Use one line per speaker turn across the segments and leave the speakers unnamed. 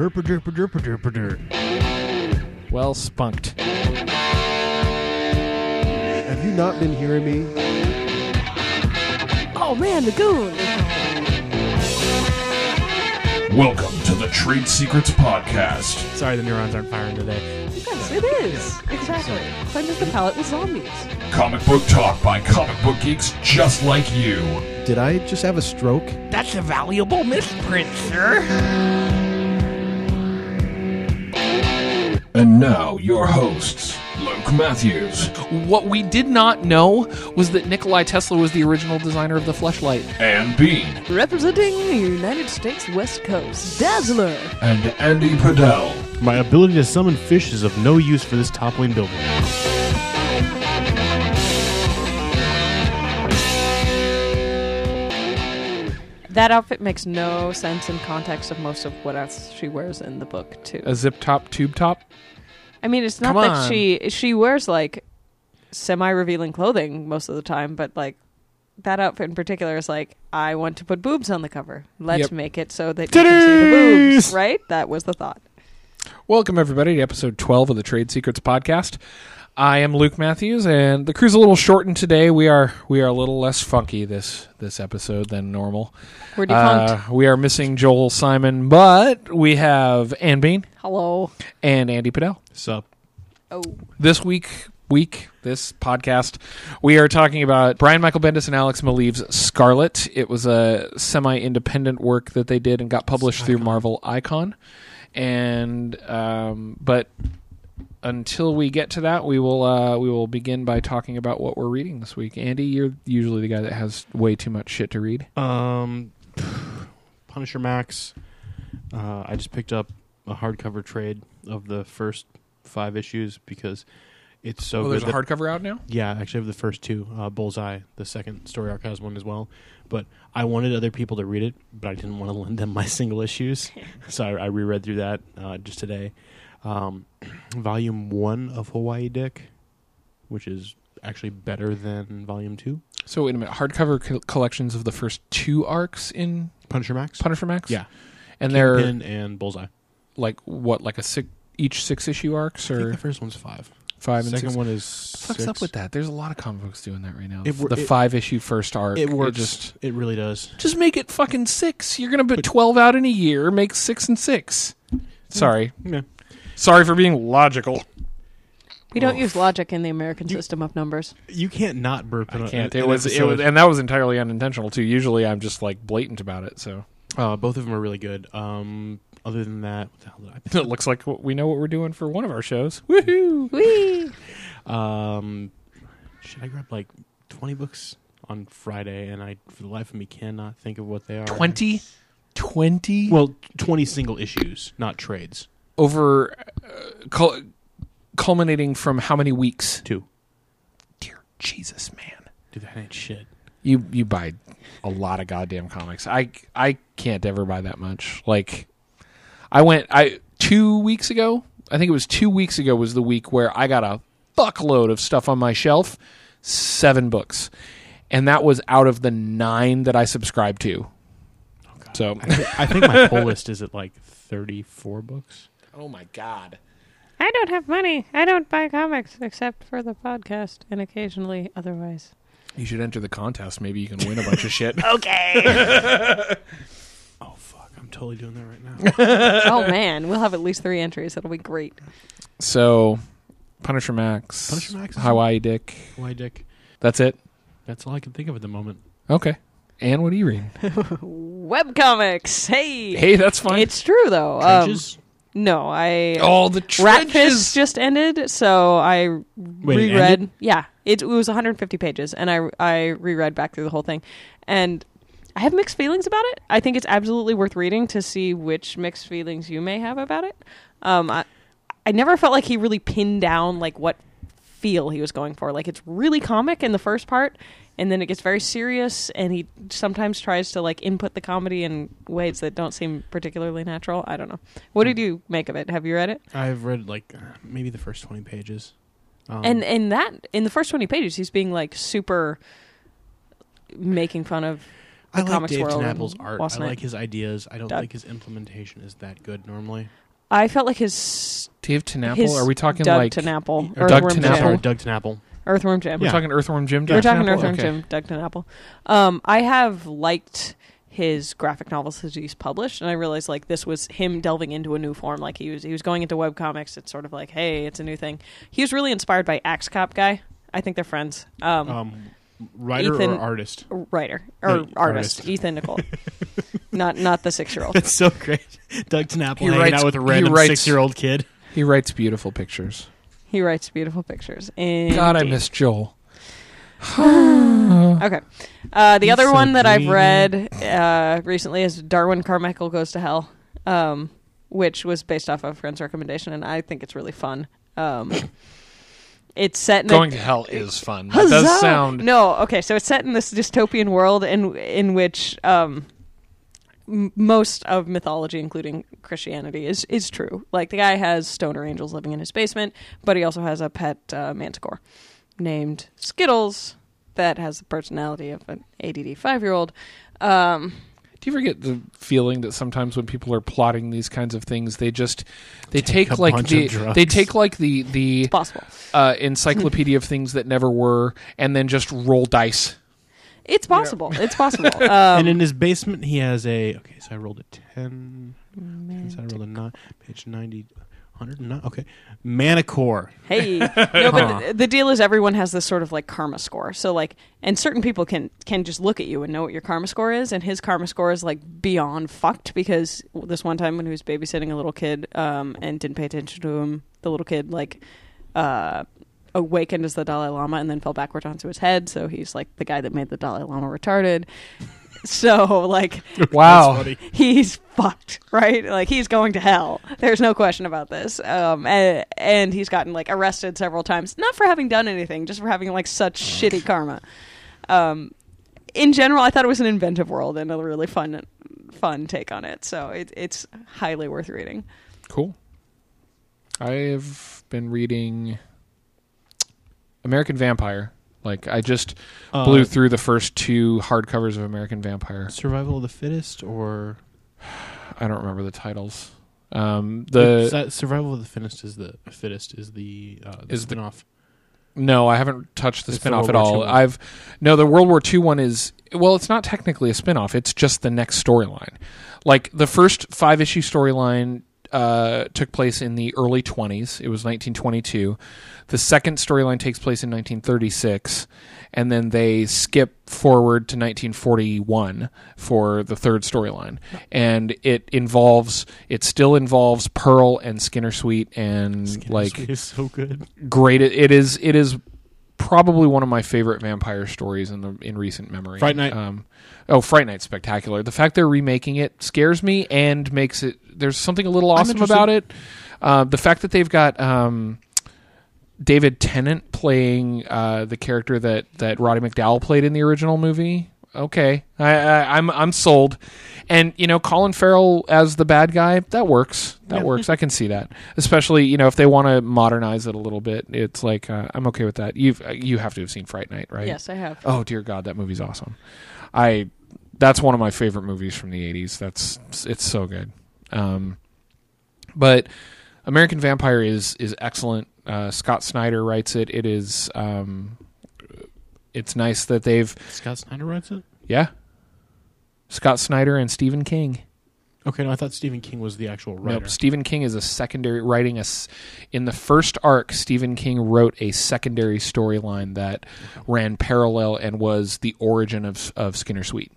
Herpaderpaderpaderpader.
Well spunked.
Have you not been hearing me?
Oh man, the goon!
Welcome to the Trade Secrets Podcast.
Sorry the neurons aren't firing today.
Yes, it is. Exactly. Cleanses the palate with zombies.
Comic book talk by comic book geeks just like you.
Did I just have a stroke?
That's a valuable misprint, sir.
And now, your hosts, Luke Matthews
What we did not know was that Nikolai Tesla was the original designer of the fleshlight.
and Bean
Representing the United States West Coast, Dazzler.
and Andy Padell.
My ability to summon fish is of no use for this toppling building.
That outfit makes no sense in context of most of what else she wears in the book, too.
A zip top, tube top.
I mean, it's not
Come
that
on.
she she wears like semi-revealing clothing most of the time, but like that outfit in particular is like, I want to put boobs on the cover. Let's
Yep.
make it so that you can see the boobs,
Titties!
right? That was the thought.
Welcome everybody to episode 12 of the Trade Secrets podcast. I am Luke Matthews and the crew's a little shortened today. We are we are a little less funky this this episode than normal.
We're defunct.
Uh, we are missing Joel Simon, but we have Ann Bean
Hello.
and Andy Padell.
Sup?
Oh.
this week week this podcast we are talking about brian michael bendis and alex maleev's scarlet it was a semi-independent work that they did and got published through marvel icon and um, but until we get to that we will uh, we will begin by talking about what we're reading this week andy you're usually the guy that has way too much shit to read
Um, Punisher Max. Uh, I just picked up a hardcover trade of the first five issues because it's so
oh
good.
there's a
that-
hardcover out now
Yeah, actually, I have the first two. Uh, Bullseye, the second story arc has one as well. But I wanted other people to read it, but I didn't want to lend them my single issues, so I, I reread through that uh, just today. Um, volume one of Hawaii Dick, which is actually better than volume two.
so wait a minute hardcover co- collections of the first two arcs in
Punisher Max.
punisher max
Yeah,
and they're
Kingpin and Bullseye.
like what like a six each six issue arcs
I think
or
the first one's five.
five and
Second
six
one is
What's
six.
up with that? There's a lot of comic books doing that right now.
It
the
it-
five issue first arc.
It works.
just
it really does.
just make it fucking six. You're gonna put twelve out in a year. Make six and six. Sorry,
Yeah.
sorry for being logical.
We don't use logic in the American system of numbers.
You can't not burp. in
I
a-
can't.
in
It
an
was it was, and that was entirely unintentional too. Usually, I'm just like blatant about it. So
Uh, both of them are really good. Um, other than that, what the hell did I pick
it looks like we know what we're doing for one of our shows. Woohoo!
Whee!
Um, should I grab like twenty books on Friday? And I, for the life of me, cannot think of what they are.
20? 20
Well, twenty single issues, not trades.
over uh, cul- culminating from how many weeks?
Two.
Dear Jesus, man.
Dude, that ain't shit.
You you buy a lot of goddamn comics. I I can't ever buy that much. Like I went I 2 weeks ago, I think it was 2 weeks ago was the week where I got a fuckload of stuff on my shelf, 7 books. And that was out of the 9 that I subscribed to. So
I, thi- I think my pull list is at like thirty-four books.
Oh my god.
I don't have money. I don't buy comics except for the podcast and occasionally otherwise.
You should enter the contest. Maybe you can win a bunch of shit.
Okay.
Fuck, I'm totally doing that right now.
oh man, we'll have at least three entries. That'll be great.
So, Punisher Max,
Punisher Max
Hawaii Dick.
Why, Dick?
That's it.
That's all I can think of at the moment.
Okay. And what are you reading?
Webcomics. Hey.
Hey, that's fine.
It's true though. Um, no, I
oh, the
Rat
trenches.
Fist just ended, so I
Wait, it
reread.
ended?
Yeah, it, it was 150 pages, and I I reread back through the whole thing, and I have mixed feelings about it. I think it's absolutely worth reading to see which mixed feelings you may have about it. Um, I I never felt like he really pinned down like what feel he was going for. Like it's really comic in the first part, and then it gets very serious, and he sometimes tries to like input the comedy in ways that don't seem particularly natural. I don't know. What did you make of it? Have you read it?
I've read like uh, maybe the first twenty pages. Um,
and in that in the first 20 pages he's being like super making fun of
I like Dave
world.
TenNapel's
and
art.
Wasn't
I
it?
like his ideas. I don't
Doug.
think his implementation is that good normally.
I felt like his
Dave
TenNapel?
Are we talking
Doug
like
TenNapel,
Or
Doug
Earthworm
TenNapel?
Jim.
Sorry, Doug TenNapel.
Earthworm Jim.
we're talking Earthworm Jim?
We're talking
TenNapel?
Earthworm
Okay.
Jim, Doug TenNapel. Um, I have liked his graphic novels that he's published, and I realized like this was him delving into a new form. Like he was he was going into web comics. It's sort of like, hey, it's a new thing. He was really inspired by Axe Cop guy. I think they're friends. Um,
Um, writer
Ethan-
or artist?
writer or
No,
artist,
artist.
Ethan Nicolle, not not the six year old.
That's so great. Doug TenNapel
He
hanging
writes-
out with a random six-year-old kid.
He writes beautiful pictures.
He writes beautiful pictures. Indeed.
God, I miss Joel.
Okay. Uh, the
He's
other
so
one that I've read uh, recently is Darwin Carmichael Goes to Hell, um, which was based off of a friend's recommendation, and I think it's really fun. Um, it's set in
Going
a,
to hell is fun. That does sound.
no okay. So it's set in this dystopian world in in which um, m- most of mythology, including Christianity, is is true. Like the guy has stoner angels living in his basement, but he also has a pet uh, manticore named Skittles that has the personality of an ADD five year old. Um,
Do you ever get the feeling that sometimes when people are plotting these kinds of things, they just they take,
a
like the they take like the the
it's possible.
uh, encyclopedia of things that never were, and then just roll dice.
It's possible. It's possible. Um,
and in his basement, he has a. Okay, so I rolled a ten. So I rolled a nine. Page ninety. 109. Okay, Manicore.
Hey, no, but the, the deal is everyone has this sort of like karma score. So like, and certain people can can just look at you and know what your karma score is, and his karma score is like beyond fucked because this one time when he was babysitting a little kid um, and didn't pay attention to him, the little kid like uh, awakened as the Dalai Lama and then fell backwards onto his head. So he's like the guy that made the Dalai Lama retarded. So like
Wow.
He's fucked, right? Like he's going to hell. There's no question about this. Um, and, and he's gotten like arrested several times, not for having done anything, just for having like such shitty karma. Um, in general, I thought it was an inventive world and a really fun, fun take on it. So it, it's highly worth reading.
Cool. I've been reading American Vampire. Like I just
Uh,
blew through the first two hardcovers of American Vampire.
Survival of the fittest, or
I don't remember the titles. Um, the
that Survival of the fittest is the fittest is the uh, the
Is the- no, I haven't touched the
It's the
spinoff
World
at all. I've no the World War II one is well, it's not technically a spinoff. It's just the next storyline. Like the first five issue storyline uh, took place in the early 20s. It was 1922. The second storyline takes place in 1936, and then they skip forward to 1941 for the third storyline. And it involves, it still involves Pearl and Skinner Sweet and like
Sweet is so good.
great. It is. It is probably one of my favorite vampire stories in the in recent memory.
Fright Night.
Um, oh, Fright Night, spectacular. The fact they're remaking it scares me and makes it. There's something a little awesome about it. Uh, the fact that they've got. Um, David Tennant playing uh, the character that, that Roddy McDowall played in the original movie. Okay, I, I, I'm I'm sold, and you know Colin Farrell as the bad guy that works. That
Yeah.
works. I can see that, especially you know if they want to modernize it a little bit. It's like uh, I'm okay with that. You've uh, you have to have seen Fright Night, right?
Yes, I have.
Oh dear God, that movie's awesome. I that's one of my favorite movies from the '80s. That's it's so good. Um, but American Vampire is is excellent. Uh, Scott Snyder writes it. It is. Um, it's nice that they've
Scott Snyder writes it.
yeah. Scott Snyder and Stephen King.
Okay, no, I thought Stephen King was the actual writer.
Nope. Stephen King is a secondary writing a in the first arc. Stephen King wrote a secondary storyline that ran parallel and was the origin of of Skinner Sweet.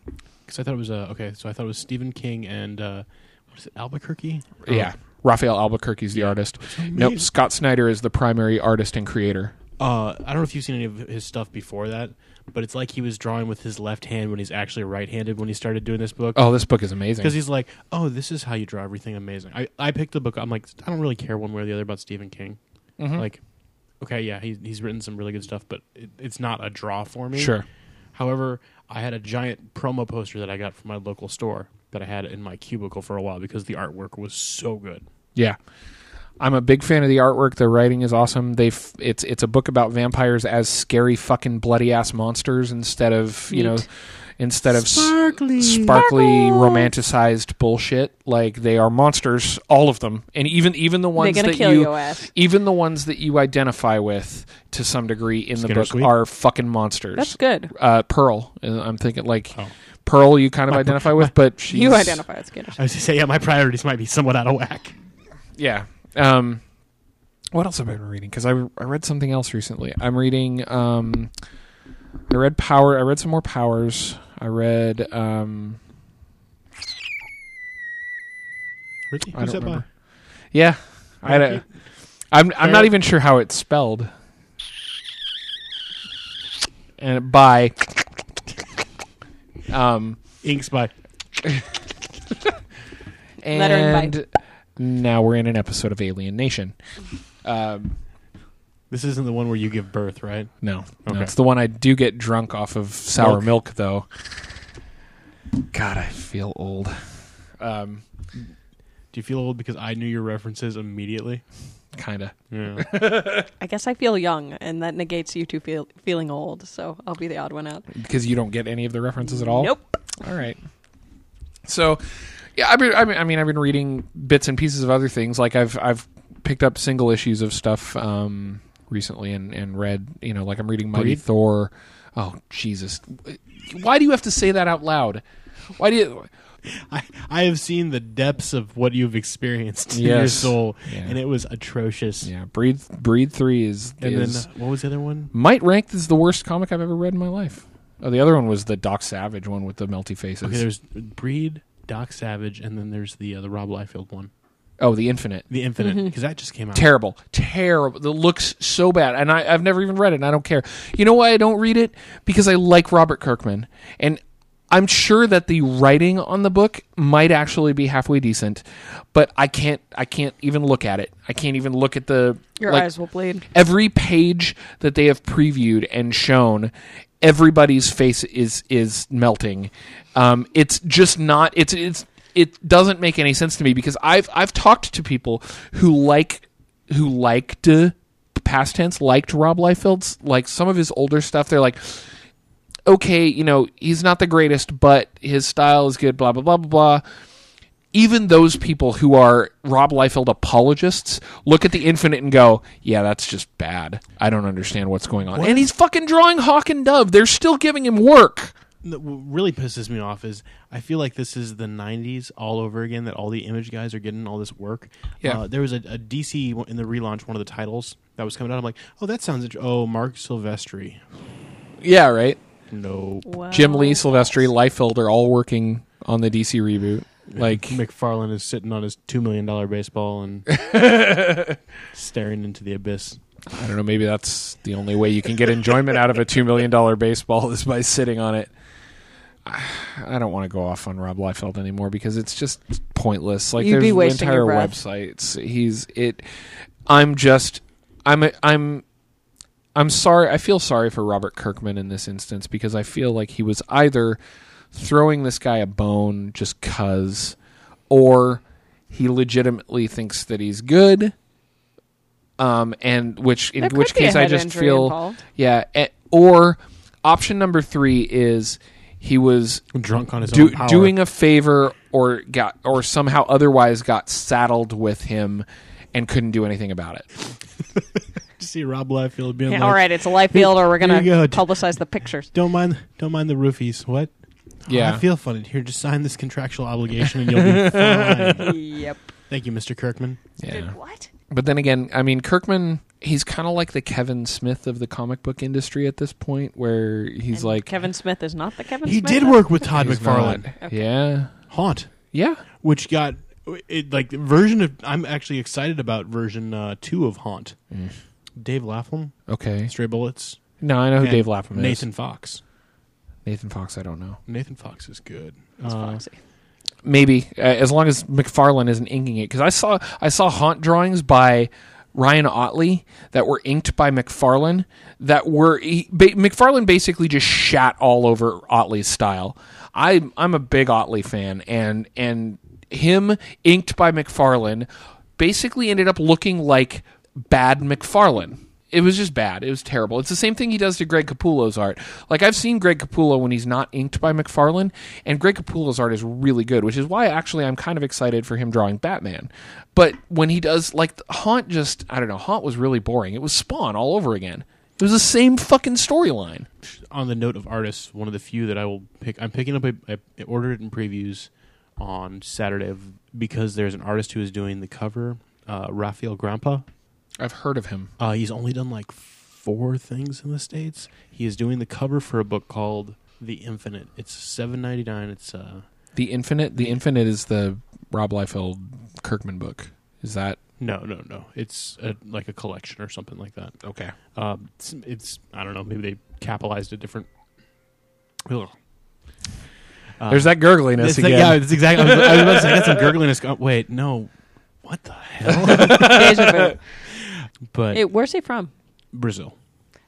Because I thought it was uh, okay. So I thought it was Stephen King and uh, what is it, Albuquerque?
Yeah, Rafael Albuquerque is the artist. Nope, Scott Snyder is the primary artist and creator.
Uh, I don't know if you've seen any of his stuff before that, but it's like he was drawing with his left hand when he's actually right-handed when he started doing this book.
Oh, this book is amazing.
Because he's like, oh, this is how you draw everything amazing. I, I picked the book. I'm like, I don't really care one way or the other about Stephen King.
Mhm.
Like, okay, yeah, he, he's written some really good stuff, but it, it's not a draw for me.
sure.
However, I had a giant promo poster that I got from my local store that I had in my cubicle for a while because the artwork was so good.
Yeah. I'm a big fan of the artwork. The writing is awesome. They f- it's it's a book about vampires as scary fucking bloody ass monsters instead of you know instead of s-
Sparkly.
sparkly romanticized bullshit. Like they are monsters, all of them, and even even the ones
gonna
that
kill
you,
ass.
even the ones that you identify with to some degree in the book
Sweet?
are fucking monsters.
That's good.
uh, Pearl. uh, I'm thinking like
Oh.
Pearl. You kind of identify with, but she's
You identify as Skinner.
I was to say, yeah, my priorities might be somewhat out of whack.
Yeah. Um, what else have I been reading? Because I, I read something else recently. I'm reading. Um, I read Power. I read some more Powers. I read. Um,
Really?
I don't
that by?
Yeah, I had a, I'm I'm not even sure how it's spelled. And by. Um,
Inks by.
Lettering by.
And now we're in an episode of Alien Nation. Um,
This isn't the one where you give birth, right?
No, no,
Okay.
it's the one I do get drunk off of sour
Milk.
milk, though. God, I feel old. Um,
Do you feel old because I knew your references immediately?
kind of.
Yeah.
I guess I feel young, and that negates you two feel, feeling old. So I'll be the odd one out.
Because you don't get any of the references at all.
Nope.
All right. So, yeah, I've been, I mean, I mean, I've been reading bits and pieces of other things. Like I've I've picked up single issues of stuff um, recently and and read. You know, like I'm reading Mighty
Breed?
Thor. Oh Jesus! Why do you have to say that out loud? Why do you?
I, I have seen the depths of what you've experienced in your
Yes.
soul,
Yeah.
and it was atrocious.
Yeah, Breed Breed Three is
And
is
then, what was the other one?
might rank as the worst comic I've ever read in my life. Oh, the other one was the Doc Savage one with the melty faces.
Okay, there's Breed, Doc Savage, and then there's the uh, the Rob Liefeld one,
oh, the Infinite.
the Infinite, because that just came out.
Terrible, terrible. It looks so bad, and I, I've never even read it. and I don't care. You know why I don't read it? Because I like Robert Kirkman, and I'm sure that the writing on the book might actually be halfway decent, but I can't. I can't even look at it. I can't even look at the
Your
like,
eyes will bleed.
every page that they have previewed and shown everybody's face is is melting. Um, it's just not it's it's it doesn't make any sense to me because i've i've talked to people who like who liked uh, past tense liked rob liefeld's like some of his older stuff. They're like okay you know he's not the greatest but his style is good blah blah blah blah blah even those people who are Rob Liefeld apologists look at the Infinite and go, "Yeah, that's just bad. I don't understand what's going on." And he's fucking drawing Hawk and Dove. They're still giving him work.
What really pisses me off is I feel like this is the '90s all over again. That all the image guys are getting all this work.
Yeah.
uh, there was a, a DC in the relaunch. One of the titles that was coming out. I'm like, oh, that sounds. Int- oh, Marc Silvestri.
Yeah, right.
No,
Wow.
Jim Lee, Silvestri, Liefeld are all working on the DC reboot. Like,
McFarlane is sitting on his two million dollar baseball and staring into the abyss.
I don't know. Maybe that's the only way you can get enjoyment out of a two million dollar baseball is by sitting on it. I don't want to go off on Rob Liefeld anymore because it's just pointless. Like
You'd be
there's
wasting
entire
your breath.
websites. He's it. I'm just. I'm. A, I'm. I'm sorry. I feel sorry for Robert Kirkman in this instance because I feel like he was either throwing this guy a bone just cuz, or he legitimately thinks that he's good. Um, and which in
There
which case I just feel
involved.
yeah. or option number three is he was
Drunk on his
do,
own power.
doing a favor or got or somehow otherwise got saddled with him and couldn't do anything about it.
to see Rob Liefeld being
Yeah,
like,
all right, it's a life field, or we're gonna
go.
publicize the pictures.
Don't mind, don't mind the roofies. What? Oh,
Yeah.
I feel funny. Here, just sign this contractual obligation, and you'll be fine.
yep.
Thank you, Mr. Kirkman.
Yeah.
What?
But then again, I mean Kirkman he's kind of like the Kevin Smith of the comic book industry at this point where he's
And
like
Kevin Smith is not the Kevin. Smith.
He
Smith
did
of-
work with Todd
he's
McFarlane.
not-
Okay.
Yeah.
Haunt,
Yeah.
which got it like the version of. I'm actually excited about version uh, two of Haunt.
Mm.
Dave Lapham,
Okay.
Stray Bullets.
No, I know who
and
Dave Lapham is.
Nathan Fox.
Nathan Fox, I don't know.
Nathan Fox is good.
It's
Uh,
Foxy.
maybe uh, as long as McFarlane isn't inking it because I saw I saw haunt drawings by Ryan Ottley that were inked by McFarlane that were he, ba- McFarlane basically just shat all over Ottley's style. I I'm a big Ottley fan and and him inked by McFarlane basically ended up looking like bad McFarlane it was just bad. It was terrible. It's the same thing he does to Greg Capullo's art. Like I've seen Greg Capullo when he's not inked by McFarlane, and Greg Capullo's art is really good, which is why actually I'm kind of excited for him drawing Batman. But when he does like Haunt, just I don't know, Haunt was really boring. It was Spawn all over again. It was the same fucking storyline.
on the note of artists, one of the few that I will pick. I'm picking up. A, I ordered it in previews on Saturday because there's an artist who is doing the cover. Uh, Rafael Grampá.
I've heard of him.
Uh, he's only done like four things in the states. He is doing the cover for a book called The Infinite. It's seven ninety nine. It's uh,
The Infinite. The Infinite is the Rob Liefeld Kirkman book. Is that
no, no, no. It's a, like a collection or something like that.
okay?
Um, it's, it's I don't know. Maybe they capitalized a different. Ugh. Uh,
There's that gurgliness
It's
again.
like, yeah, it's exactly. I was, I was about to say I got some gurgliness. Wait, no. What the hell?
Deja vu.
But
Hey, where's he from?
Brazil.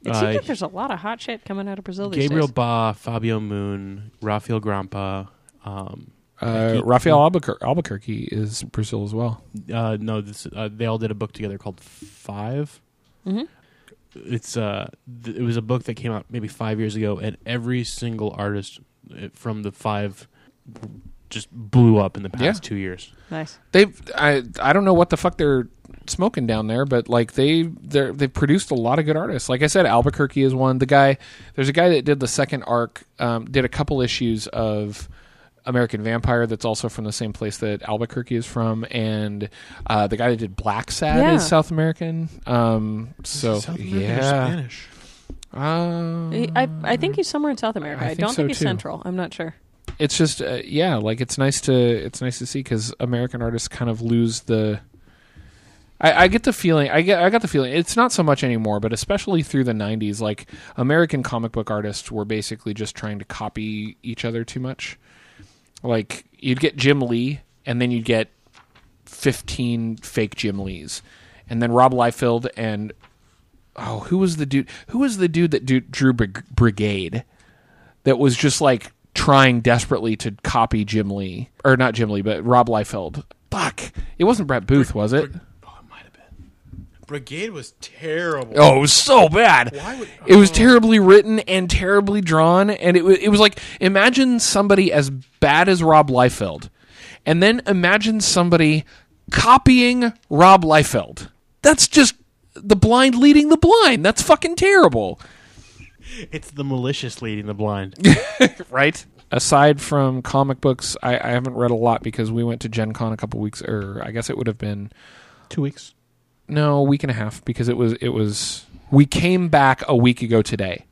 It seems
Uh,
like there's a lot of hot shit coming out of Brazil these
Gabriel
days.
Ba, Fabio Moon, Rafael Grampá. Um,
Uh,
He-
Rafael Albuquerque, Albuquerque is Brazil as well.
uh, no, this, uh, they all did a book together called Five.
Mhm.
It's uh, th- it was a book that came out maybe five years ago, and every single artist uh, from the five just blew up in the past
Yeah.
two years.
Nice.
They've I I don't know what the fuck they're smoking down there, but like they they they've produced a lot of good artists. Like I said, Albuquerque is one. The guy there's a guy that did the second arc, um, did a couple issues of American Vampire that's also from the same place that Albuquerque is from, and uh, the guy that did Blacksad
Yeah.
is South American. Um, so
South American
yeah,
Spanish.
Uh,
I I think he's somewhere in South America.
I
I, don't
so,
think he's
too.
central. I'm not sure.
it's just uh, yeah like it's nice to it's nice to see because american artists kind of lose the I, I get the feeling I get I got the feeling it's not so much anymore, but especially through the '90s, like American comic book artists were basically just trying to copy each other too much. Like you'd get Jim Lee, and then you'd get 15 fake Jim Lees, and then Rob Liefeld and oh, who was the dude? Who was the dude that drew Brig- Brigade? That was just like trying desperately to copy Jim Lee, or not Jim Lee, but Rob Liefeld. Fuck, it wasn't Brett Booth, was it?
Oh, it might have been. Brigade was terrible.
Oh, it was so bad.
Why would-
It was oh. terribly written and terribly drawn, and it was it was like imagine somebody as bad as Rob Liefeld, and then imagine somebody copying Rob Liefeld. That's just the blind leading the blind. That's fucking terrible,
It's the malicious leading the blind.
right? Aside from comic books, I, I haven't read a lot because we went to Gen Con a couple weeks, or I guess it would have been
Two weeks.
No a week and a half because it was it was we came back a week ago today.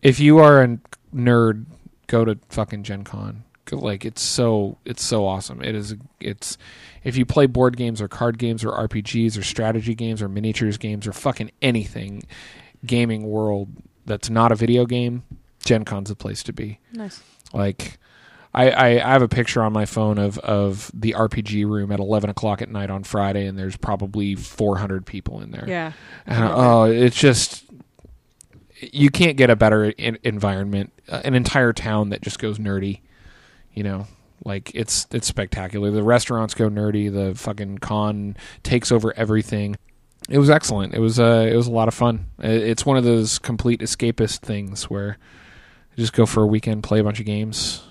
If you are a nerd go to fucking gen con. Like it's so it's so awesome. It is it's if you play board games or card games or rpgs or strategy games or miniatures games or fucking anything gaming world that's not a video game gen con's the place to be.
Nice.
like I, I, I have a picture on my phone of, of the RPG room at eleven o'clock at night on Friday, and there's probably four hundred people in there.
Yeah.
And, oh, it's just you can't get a better in, environment. Uh, an entire town that just goes nerdy. You know, like it's it's spectacular. The restaurants go nerdy. The fucking con takes over everything. It was excellent. It was uh, it was a lot of fun. It's one of those complete escapist things where you just go for a weekend, play a bunch of games,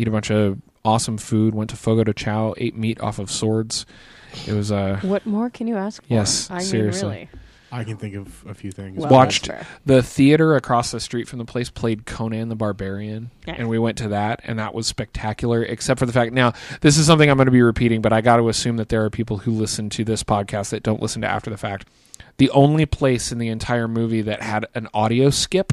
eat a bunch of awesome food. Went to Fogo de Chao, ate meat off of swords. It was uh,
What more can you ask for?
Yes,
I
seriously.
mean, really.
I can think of a few things.
Well,
Watched
that's fair.
the theater across the street from the place played Conan the Barbarian,
Yeah.
and we went to that, and that was spectacular. Except for the fact, now this is something I'm going to be repeating, but I got to assume that there are people who listen to this podcast that don't listen to after the fact. The only place in the entire movie that had an audio skip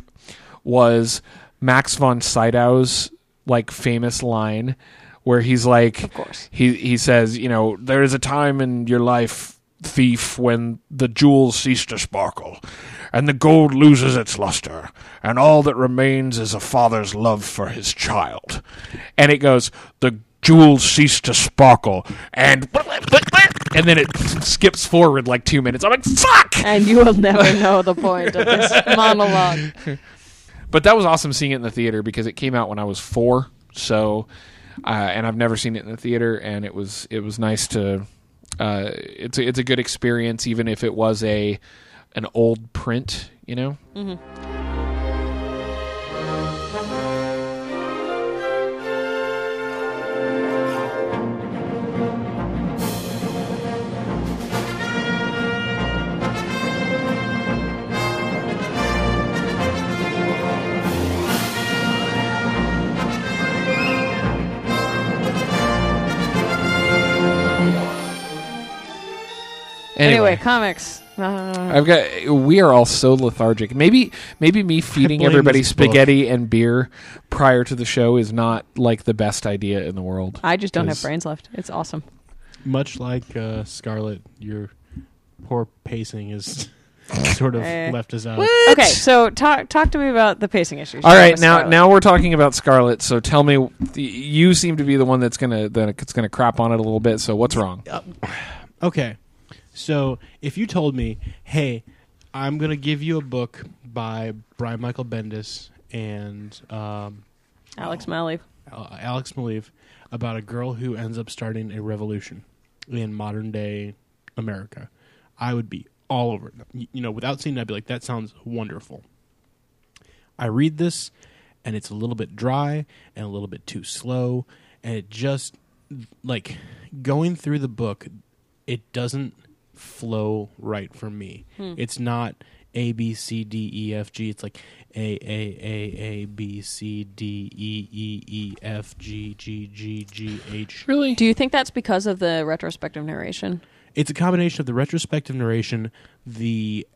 was Max von Sydow's like famous line, where he's like,
Of course.
he he says, you know, there is a time in your life, thief, when the jewels cease to sparkle, and the gold loses its luster, and all that remains is a father's love for his child. And it goes, the jewels cease to sparkle, and and then it skips forward like two minutes. I'm like, fuck.
And you will never know the point of this monologue.
But that was awesome seeing it in the theater because it came out when I was four. So, uh, and I've never seen it in the theater, and it was it was nice to. Uh, it's a, it's a good experience, even if it was a an old print. you know?
Anyway, comics. Uh,
I've got. We are all so lethargic. Maybe, maybe me feeding everybody
this book.
spaghetti and beer prior to the show is not like the best idea in the world.
I just don't have brains left. It's awesome.
Much like uh, Scarlet, your poor pacing is sort of
Eh.
left us out.
Okay, so talk talk to me about the pacing issues.
All right, now
Scarlet.
now we're talking about Scarlet. So tell me, you seem to be the one that's gonna that's gonna crap on it a little bit. So what's wrong?
Okay. So if you told me, hey, I'm going to give you a book by Brian Michael Bendis and um,
Alex Maleev.
uh, Alex Maleev about a girl who ends up starting a revolution in modern day America, I would be all over it. You know, without seeing it, I'd be like, that sounds wonderful. I read this, and it's a little bit dry and a little bit too slow, and it just like going through the book, it doesn't flow right for me. Hmm. It's not A B C D E F G. It's like A A A A B C D E E E F G G G G H.
Really?
Do you think that's because of the retrospective narration?
It's a combination of the retrospective narration, the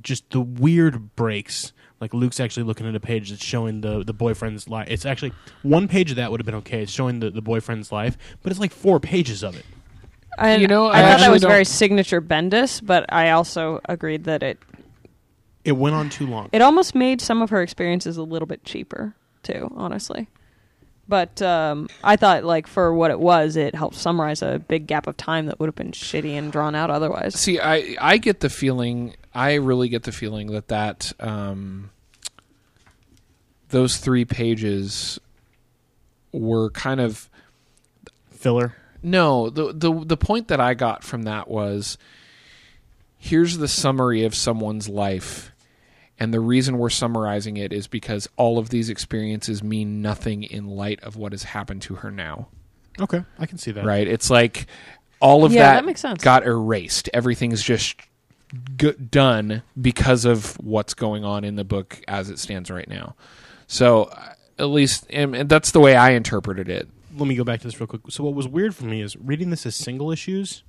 just the weird breaks. Like Luke's actually looking at a page that's showing the the boyfriend's life. It's actually one page of that would have been okay. It's showing the, the boyfriend's life, but it's like four pages of it.
And
You know,
I,
I
thought that was
don't-
very signature Bendis, but I also agreed that it
It went on too long.
it almost made some of her experiences a little bit cheaper too, honestly. But um, I thought, like for what it was, it helped summarize a big gap of time that would have been shitty and drawn out otherwise.
See, I I get the feeling. I really get the feeling that that um, those three pages were kind of
Filler.
No, the the the point that I got from that was here's the summary of someone's life. And the reason we're summarizing it is because all of these experiences mean nothing in light of what has happened to her now.
Okay, I can see that.
Right? It's like all of
Yeah,
that,
that makes sense.
got erased. Everything's just g- done because of what's going on in the book as it stands right now. So, uh, at least, and, and that's the way I interpreted it.
Let me go back to this real quick. So what was weird for me is reading this as single issues.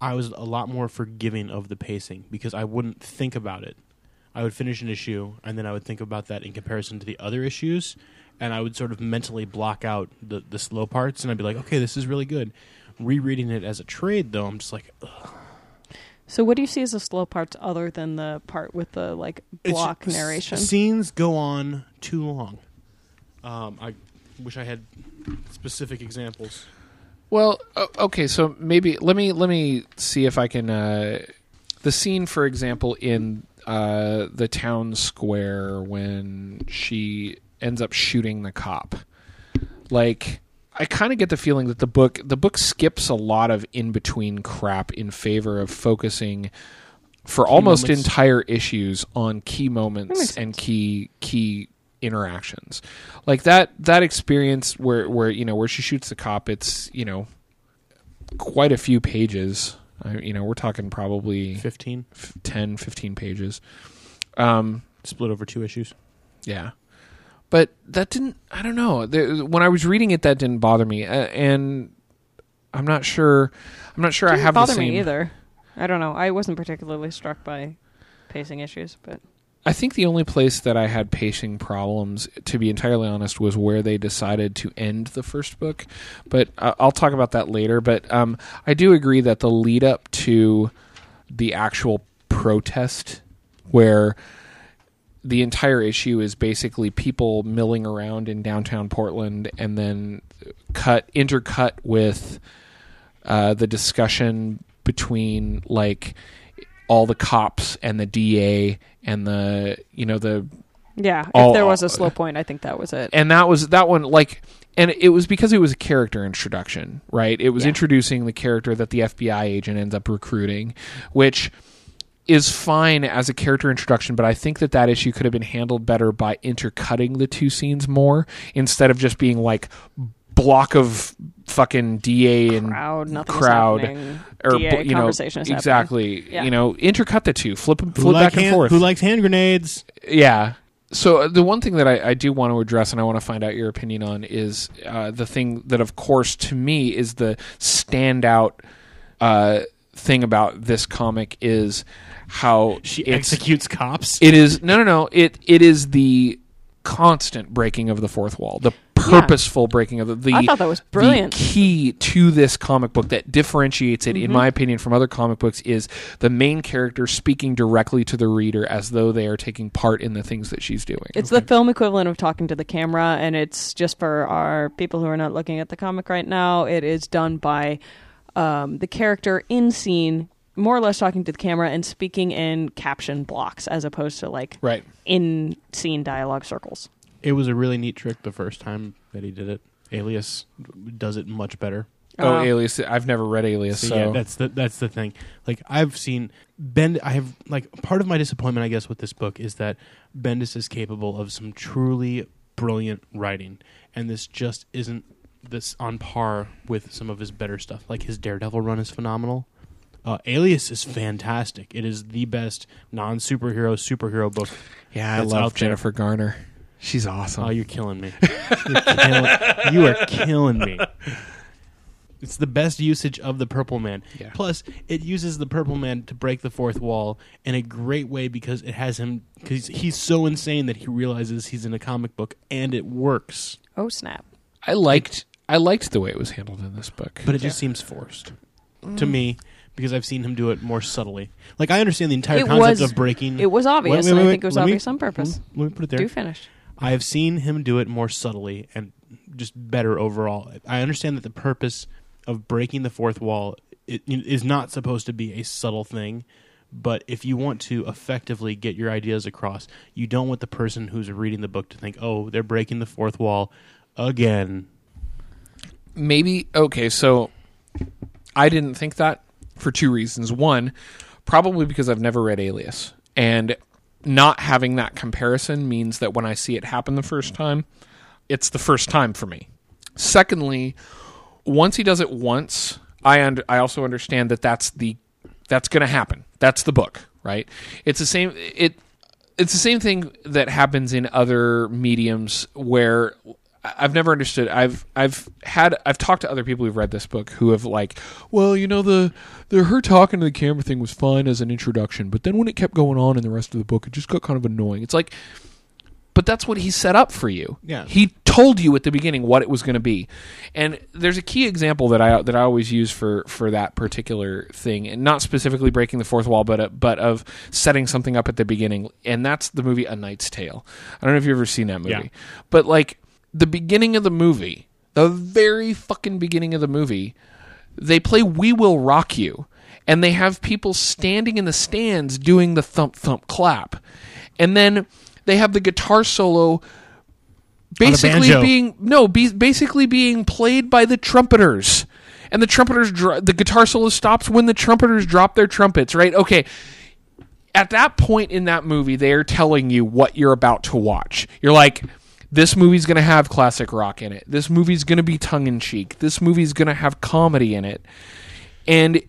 I was a lot more forgiving of the pacing because I wouldn't think about it. I would finish an issue and then I would think about that in comparison to the other issues, and I would sort of mentally block out the the slow parts, and I'd be like, okay, this is really good. Rereading it as a trade, though, I'm just like, ugh.
So, what do you see as the slow parts other than the part with the like block narration?
Scenes go on too long. Um, I wish I had specific examples.
Well, okay, so maybe let me let me see if I can. Uh, the scene, for example, in uh, the town square when she ends up shooting the cop, like I kind of get the feeling that the book the book skips a lot of in between crap in favor of focusing for almost
moments.
entire issues on key moments and key key interactions. Like that that experience where where you know where she shoots the cop it's you know quite a few pages. I, you know we're talking probably
Fifteen.
f- 10 15 pages. Um
split over two issues.
yeah. But that didn't i don't know. There, when i was reading it that didn't bother me. Uh, and i'm not sure i'm not sure i
Didn't
have
bother
the same
me either. I don't know. I wasn't particularly struck by pacing issues, but
I think the only place that I had pacing problems, to be entirely honest, was where they decided to end the first book. But uh, I'll talk about that later. But um, I do agree that the lead up to the actual protest, where the entire issue is basically people milling around in downtown Portland, and then cut intercut with uh, the discussion between like all the cops and the DA and the you know the
yeah, if
All-
there was a slow point, I think that was it.
and that was that one like and it was because it was a character introduction right it was
Yeah.
introducing the character that the fbi agent ends up recruiting which is fine as a character introduction, but I think that that issue could have been handled better by intercutting the two scenes more instead of just being like block of fucking DA and
crowd, nothing
crowd
happening.
or
DA
you know
conversation is
exactly.
Yeah.
You know, intercut the two, flip
Who
flip
like
back and
hand-
forth.
Who likes hand grenades?
Yeah. So uh, the one thing that I, I do want to address, and I want to find out your opinion on, is uh, the thing that, of course, to me is the standout uh, thing about this comic is how
She executes cops.
It is no, no, no. It it is the constant breaking of the fourth wall, the purposeful breaking of the. the
I thought that was
the
brilliant.
key to this comic book that differentiates it,
Mm-hmm.
in my opinion, from other comic books is the main character speaking directly to the reader as though they are taking part in the things that she's doing.
It's the film equivalent of talking to the camera, and it's just for our people who are not looking at the comic right now. It is done by um, the character in scene, more or less talking to the camera and speaking in caption blocks, as opposed to like
right.
in scene dialogue circles.
It was a really neat trick the first time that he did it. Alias does it much better.
Oh,
Uh,
Alias! I've never read Alias,
So,
so,
yeah, that's the that's the thing. Like I've seen Bend. I have like part of my disappointment, I guess, with this book is that Bendis is capable of some truly brilliant writing, and this just isn't this on par with some of his better stuff. Like his Daredevil run is phenomenal. Uh, Alias is fantastic. It is the best non superhero superhero book.
yeah, I love
out there.
Jennifer Garner. She's awesome.
Oh, you're killing me. You're killing, you are killing me. It's the best usage of the Purple Man.
Yeah.
Plus, it uses the Purple Man to break the fourth wall in a great way because it has him. Because he's so insane that he realizes he's in a comic book, and it works.
Oh snap!
I liked I liked the way it was handled in this book.
But it just seems forced mm. to me because I've seen him do it more subtly. Like I understand the entire
It
concept
was-
of breaking.
It was obvious,
Wait, wait,
and I think it was
let me-
obvious on purpose.
Let me put it there.
Do finish.
I have seen him do it more subtly and just better overall. I understand that the purpose of breaking the fourth wall is not supposed to be a subtle thing, but if you want to effectively get your ideas across, you don't want the person who's reading the book to think, "Oh, they're breaking the fourth wall again."
maybe okay so i didn't think that for two reasons one probably because i've never read alias and not having that comparison means that when i see it happen the first time it's the first time for me. Secondly once he does it once i und- i also understand that that's the that's going to happen. That's the book right? It's the same it it's the same thing that happens in other mediums where I've never understood. I've I've had I've talked to other people who've read this book who have like, well, you know, the the her talking to the camera thing was fine as an introduction, but then when it kept going on in the rest of the book, it just got kind of annoying. It's like, but that's what he set up for you.
Yeah.
he told you at the beginning what it was going to be, and there's a key example that I that I always use for for that particular thing, and not specifically breaking the fourth wall, but uh, but of setting something up at the beginning, and that's the movie A Knight's Tale. I don't know if you've ever seen that movie,
Yeah.
but like the beginning of the movie, the very fucking beginning of the movie, they play "We Will Rock You," and they have people standing in the stands doing the thump thump clap, and then they have the guitar solo basically being no be, basically being played by the trumpeters. And the trumpeters dr- the guitar solo stops when the trumpeters drop their trumpets right? Okay. At that point in that movie they're telling you what you're about to watch. You're like this movie's going to have classic rock in it. This movie's going to be tongue-in-cheek. This movie's going to have comedy in it. And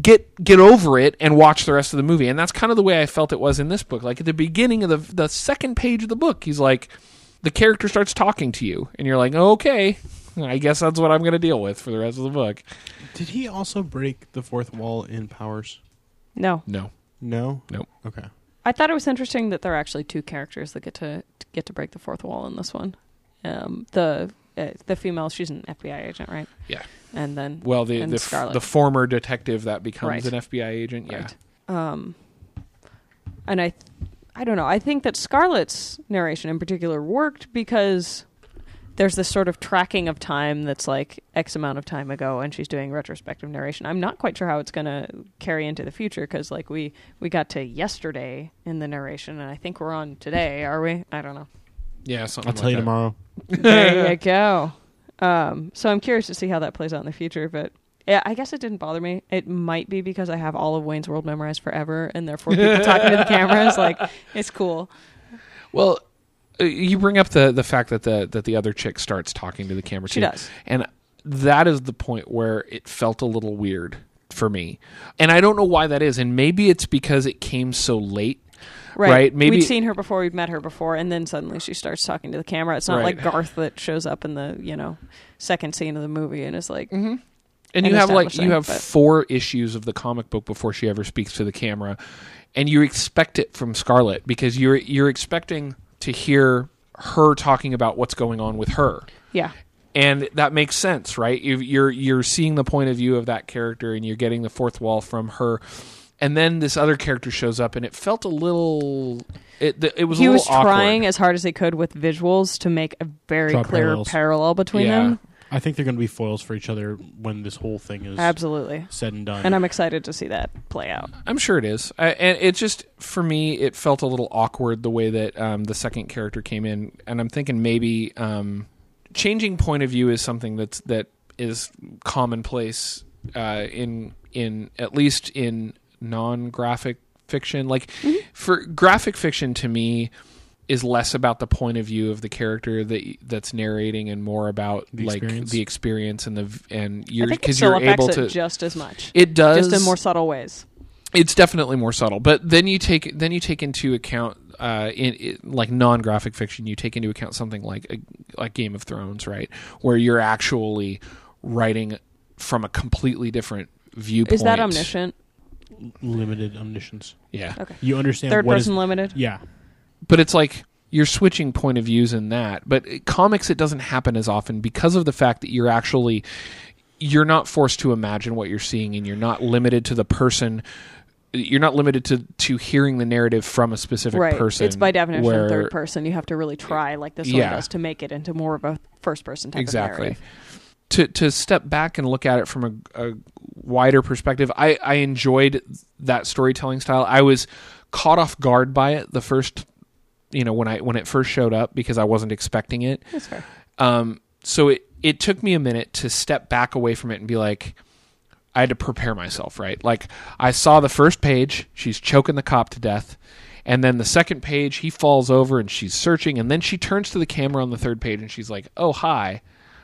get get over it and watch the rest of the movie. And that's kind of the way i felt it was in this book. Like at the beginning of the the second page of the book he's like the character starts talking to you. And you're like okay i guess that's what i'm going to deal with for the rest of the book.
Did he also break the fourth wall in Powers?
No,
no.
No.
Nope.
Okay.
I thought it was interesting that there are actually two characters that get to, to get to break the fourth wall in this one. Um, the uh, the female, she's an FBI agent, right?
yeah
And then
well the the,
Scarlet.
the former detective that becomes
Right.
an fbi agent yeah
Right. Um, and I, I don't know. I think that Scarlet's narration in particular worked because there's this sort of tracking of time that's like X amount of time ago, and she's doing retrospective narration. I'm not quite sure how it's going to carry into the future because, like, we we got to yesterday in the narration, and I think we're on today. Are we? I don't know.
yeah something
I'll tell you
that.
tomorrow.
there you go. Um, so I'm curious to see how that plays out in the future, but Yeah, I guess it didn't bother me. It might be because I have all of Wayne's World memorized forever, and therefore people talking to the camera is like it's cool.
Well, Uh, you bring up the the fact that the that the other chick starts talking to the camera.
She
too.
does.
and that is the point where it felt a little weird for me, and I don't know why that is. And maybe it's because it came so late.
Right.
Right, maybe-
we'd seen her before, we'd met her before, and then suddenly she starts talking to the camera. It's not
Right.
like Garth that shows up in the you know second scene of the movie and is like,
and
and
you have like you have
but-
four issues of the comic book before she ever speaks to the camera and you expect it from scarlet because you're you're expecting to hear her talking about what's going on with her
yeah,
and that makes sense right You- you're you're seeing the point of view of that character and you're getting the fourth wall from her and then this other character shows up and it felt a little it it was a
he
little
was trying
awkward.
as hard as he could with visuals to make a very
Draw
clear
parallels.
parallel between
Yeah.
them.
I think they're going to be foils for each other when this whole thing is
Absolutely,
said and done.
and I'm excited to see that play out.
I'm sure it is, I, and it just for me it felt a little awkward the way that um, the second character came in, and I'm thinking maybe um, changing point of view is something that's that is commonplace uh, in in at least in non-graphic fiction. Like for graphic fiction, to me is less about the point of view of the character that that's narrating and more about
The
like
experience.
the experience and the v- and you're because you're able
it
to
just as much,
it does
just in more subtle ways.
it's definitely more subtle but then you take then you take into account uh, in, in like non-graphic fiction you take into account something like a, like game of thrones right where you're actually writing from a completely different viewpoint
Is that omniscient?
limited omniscience.
yeah
Okay.
You understand
Third
what is-
person limited.
Yeah,
but it's like you're switching point of views in that but comics it doesn't happen as often because of the fact that you're actually you're not forced to imagine what you're seeing and you're not limited to the person you're not limited to to hearing the narrative from a specific
right.
person
It's by definition
where-
third person. You have to really try, like this
Yeah.
one does, to make it into more of a first person type of
exactly
narrative.
to to step back and look at it from a, a wider perspective i i enjoyed that storytelling style i was caught off guard by it the first you know when i when it first showed up because i wasn't expecting it
That's fair.
um so it it took me a minute to step back away from it and be like I had to prepare myself, right? Like I saw the first page, she's choking the cop to death. And then the second page, he falls over and she's searching. And then she turns to the camera on the third page and she's like, oh, hi.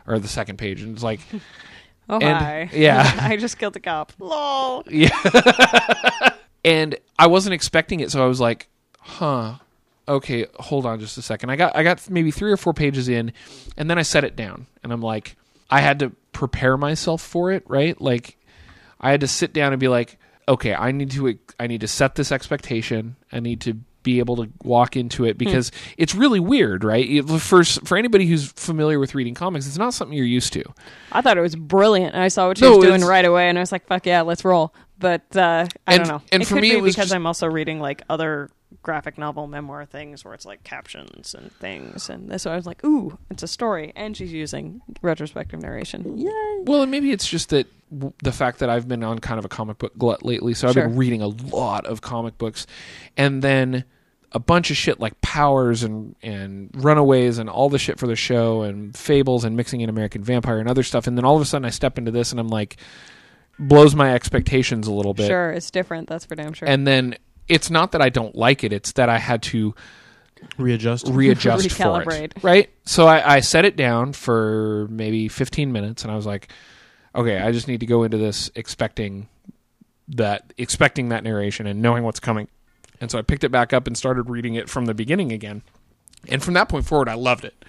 Or the second page. And it's like,
Oh
And-
hi.
yeah.
I just killed the cop. Lol.
Yeah, and I wasn't expecting it. So I was like, huh. Okay, hold on just a second. I got I got maybe three or four pages in, and then I set it down, and I'm like, I had to prepare myself for it, right? Like, I had to sit down and be like, okay, I need to I need to set this expectation. I need to be able to walk into it because it's really weird, right? For for anybody who's familiar with reading comics, it's not something you're used to.
I thought it was brilliant. and I saw what she
No,
was doing right away, and I was like, "Fuck yeah, let's roll." But uh, I
And-
don't know.
and
it
for
could
me,
be
it was
because
just-
I'm also reading like other graphic novel memoir things where it's like captions and things, and. So I was like, "Ooh, it's a story," and she's using retrospective narration. Yay!
Well, and maybe it's just that w- the fact that I've been on kind of a comic book glut lately, so I've
Sure.
been reading a lot of comic books, and then a bunch of shit like Powers and and Runaways and all the shit for the show and Fables and mixing in American Vampire and other stuff, and then all of a sudden I step into this and I'm like, blows my expectations a little bit,
Sure, it's different. That's for damn sure.
and then it's not that I don't like it; it's that I had to
readjust.
readjust for
Recalibrate.
it. Right. So I, I set it down for maybe 15 minutes, and I was like, okay, I just need to go into this expecting that expecting that narration and knowing what's coming. And so I picked it back up and started reading it from the beginning again. And from that point forward, I loved it.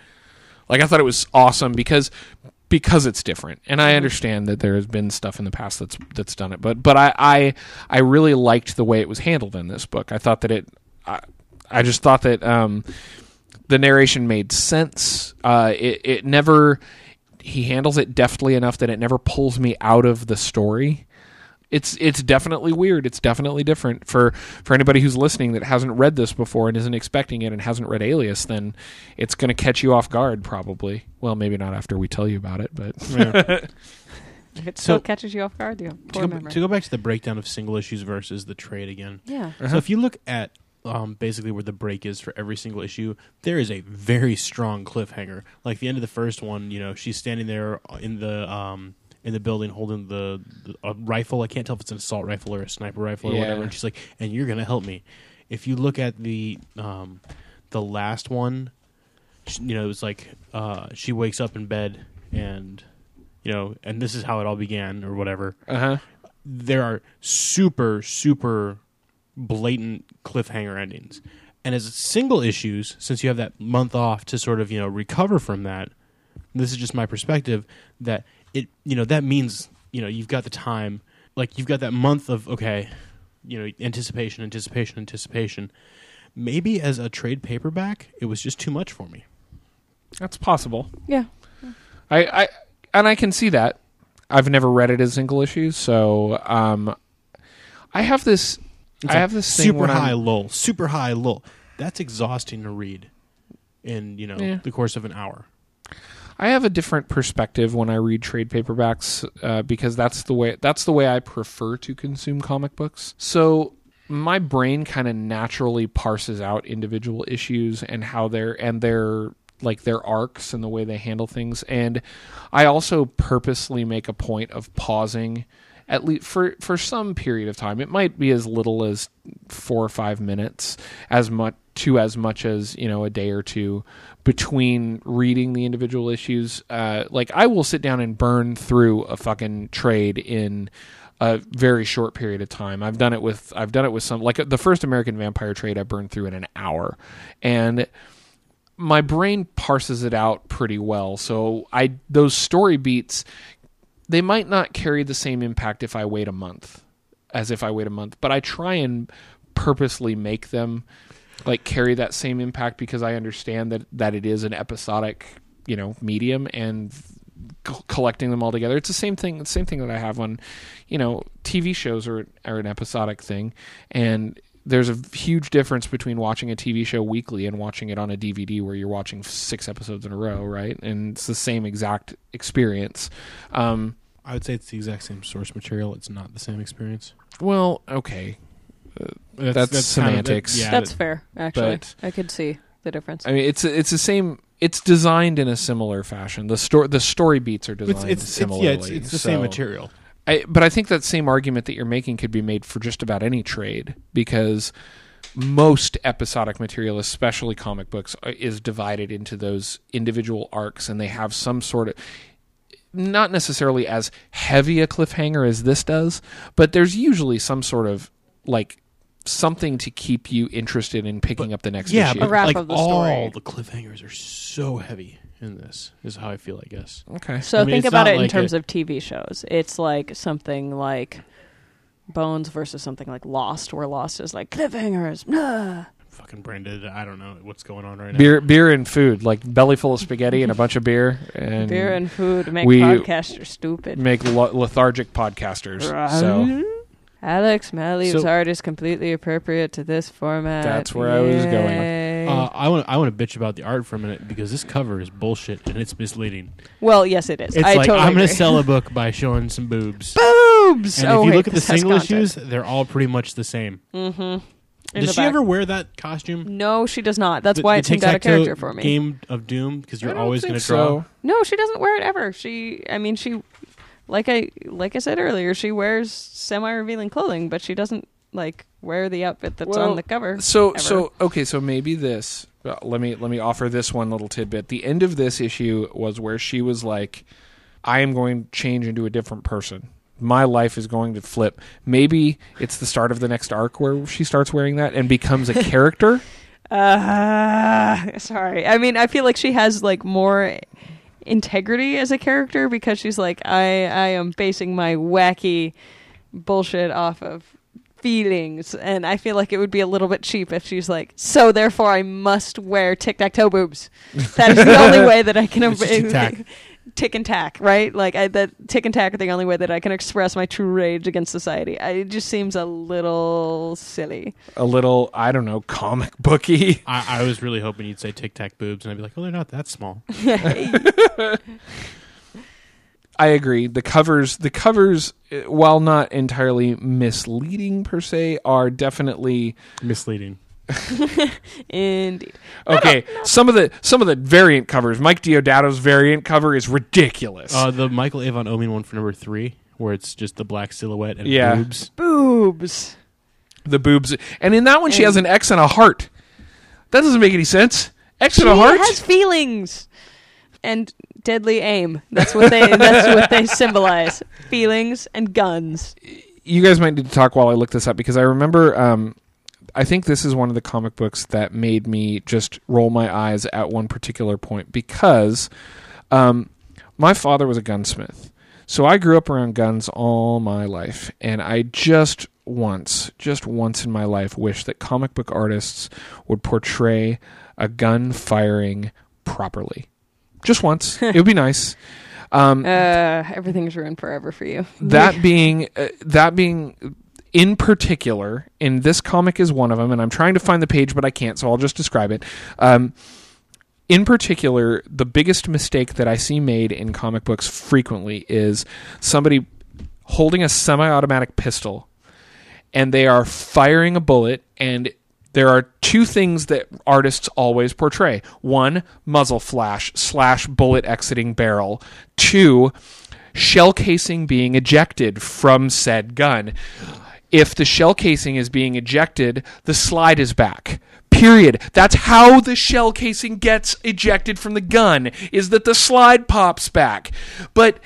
Like I thought it was awesome because because it's different. And I understand that there has been stuff in the past that's that's done it, but but I I, I really liked the way it was handled in this book. I thought that it I, I just thought that um, the narration made sense. Uh, it it never he handles it deftly enough that it never pulls me out of the story. It's it's definitely weird. It's definitely different for for anybody who's listening that hasn't read this before and isn't expecting it and hasn't read Alias. Then it's going to catch you off guard, probably. Well, maybe not after we tell you about it, but
Yeah.
if it
So-
still catches you off guard, you have
to, go,
memory.
to go back to the breakdown of single issues versus the trade again.
yeah.
So if you look at um, basically where the break is for every single issue, there is a very strong cliffhanger. Like the end of the first one, you know, she's standing there in the um, in the building holding the, the a rifle. I can't tell if it's an assault rifle or a sniper rifle or
Yeah.
whatever. And she's like, "And you're gonna help me." If you look at the um, the last one, sh- you know, it was like uh, she wakes up in bed and you know, and this is how it all began or whatever.
Uh huh.
There are super super blatant cliffhanger endings. And as single issues, since you have that month off to sort of, you know, recover from that, this is just my perspective that it, you know, that means, you know, you've got the time, like you've got that month of okay, you know, anticipation, anticipation, anticipation. Maybe as a trade paperback, it was just too much for me.
That's possible.
Yeah.
I, I and I can see that. I've never read it as single issues, so um, I have this.
It's
I have this
super
when
high
I'm-
lull, super high lull. That's exhausting to read in, you know,
Yeah.
the course of an hour.
I have a different perspective when I read trade paperbacks uh, because that's the way that's the way I prefer to consume comic books. So my brain kind of naturally parses out individual issues and how they're and their like their arcs and the way they handle things and I also purposely make a point of pausing at least for for some period of time. It might be as little as 4 or 5 minutes as much to as much as, you know, a day or two between reading the individual issues. Uh like I will sit down and burn through a fucking trade in a very short period of time. I've done it with I've done it with some like the first American Vampire trade I burned through in an hour. And my brain parses it out pretty well. So I those story beats they might not carry the same impact if I wait a month as if I wait a month, but I try and purposely make them like carry that same impact because I understand that that it is an episodic, you know, medium and c- collecting them all together. It's the same thing. The same thing that I have on, you know, TV shows are are an episodic thing, and there's a huge difference between watching a TV show weekly and watching it on a DVD where you're watching six episodes in a row, right? And it's the same exact experience. Um,
I would say it's the exact same source material. It's not the same experience.
well, okay, That's
kind of- that-
semantics.
yeah,
That's
that-
fair, actually.
but-
I could see the difference.
I mean it's it's the same. It's designed in a similar fashion. The story the story beats are
it's,
designed
it's, it's
similarly.
yeah, it's, it's the same material.
I, but I think that same argument that you're making could be made for just about any trade because most episodic material, especially comic books, uh, is divided into those individual arcs, and they have some sort of not necessarily as heavy a cliffhanger as this does, but there's usually some sort of like something to keep you interested in picking up the next
Yeah,
issue.
but
wrap
like
of the
all
story.
the cliffhangers are so heavy in this. Is how I feel. I guess.
okay.
So
I mean,
think
it's
about
not
it in
like
terms
a-
of TV shows. It's like something like Bones versus something like Lost, where Lost is like cliffhangers. Nah.
Fucking branded. I don't know what's going on right now.
Beer, beer, and food, like belly full of spaghetti and a bunch of beer, and
Beer and food make
we-
podcasters stupid.
make lo- lethargic podcasters. So
Alex Maleev's
So-
art is completely appropriate to this format.
That's where I was going.
Uh, I want I want to bitch about the art for a minute because this cover is bullshit and it's misleading.
well, yes, it is.
It's
I
like
totally
I'm going to sell a book by showing some boobs.
boobs.
And
oh,
if you
wait,
look at the single issues, they're all pretty much the same.
Mm-hmm. In
Does she
back.
ever wear that costume?
No, she does not. That's
The-
why
the
it's got a character for me.
Game of Doom because you're always going to draw.
No, she doesn't wear it ever. She, I mean, she, like I, like I said earlier, she wears semi-revealing clothing, but she doesn't like wear the outfit that's
Well,
on the cover.
So
ever.
so okay, so maybe this. uh, let me let me offer this one little tidbit. The end of this issue was where she was like, "I am going to change into a different person. My life is going to flip." Maybe it's the start of the next arc where she starts wearing that and becomes a character.
Uh, sorry. I mean, I feel like she has like more integrity as a character because she's like, I, I am basing my wacky bullshit off of feelings, and I feel like it would be a little bit cheap if she's like, so therefore I must wear tic tac toe boobs. That is the only way that I can.
Tic-tac.
Tick and tack, right? Like I, that tick and tack are the only way that I can express my true rage against society. I, it just seems a little silly.
a little, I don't know, comic booky.
I, I was really hoping you'd say Tic Tac boobs, and I'd be like, oh, they're not that small.
I agree. The covers, the covers, uh, while not entirely misleading per se, are definitely
Misleading.
Indeed.
Okay, some of the some of the variant covers. Mike Deodato's variant cover is ridiculous.
Uh, the Michael Avon Oeming one for number three, where it's just the black silhouette and
Yeah.
boobs.
Boobs.
the boobs, and in that one she has an X and a heart. That doesn't make any sense. X and a heart.
has feelings. And deadly aim. That's what they that's what they symbolize. Feelings and guns.
you guys might need to talk while I look this up because I remember. Um, I think this is one of the comic books that made me just roll my eyes at one particular point because um, my father was a gunsmith. So I grew up around guns all my life, and I just once, just once in my life, wish that comic book artists would portray a gun firing properly. Just once, it would be nice. Um,
Uh everything's ruined forever for you.
that being uh, that being in particular in this comic is one of them and i'm trying to find the page but i can't so i'll just describe it. Um, in particular the biggest mistake that i see made in comic books frequently is somebody holding a semi-automatic pistol and they are firing a bullet and there are two things that artists always portray. One muzzle flash slash bullet exiting barrel. Two shell casing being ejected from said gun if the shell casing is being ejected the slide is back. Period. That's how the shell casing gets ejected from the gun is that the slide pops back. But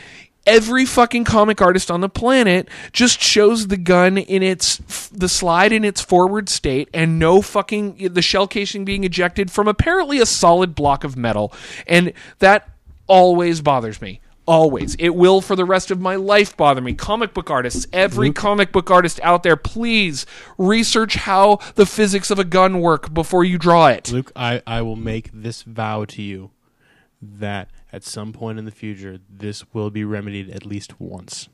every fucking comic artist on the planet just shows the gun in its the slide in its forward state and no fucking the shell casing being ejected from apparently a solid block of metal. And that always bothers me always it will for the rest of my life bother me comic book artists every mm-hmm. comic book artist out there please research how the physics of a gun work before you draw it
Luke, I, I will make this vow to you that at some point in the future, this will be remedied at least once.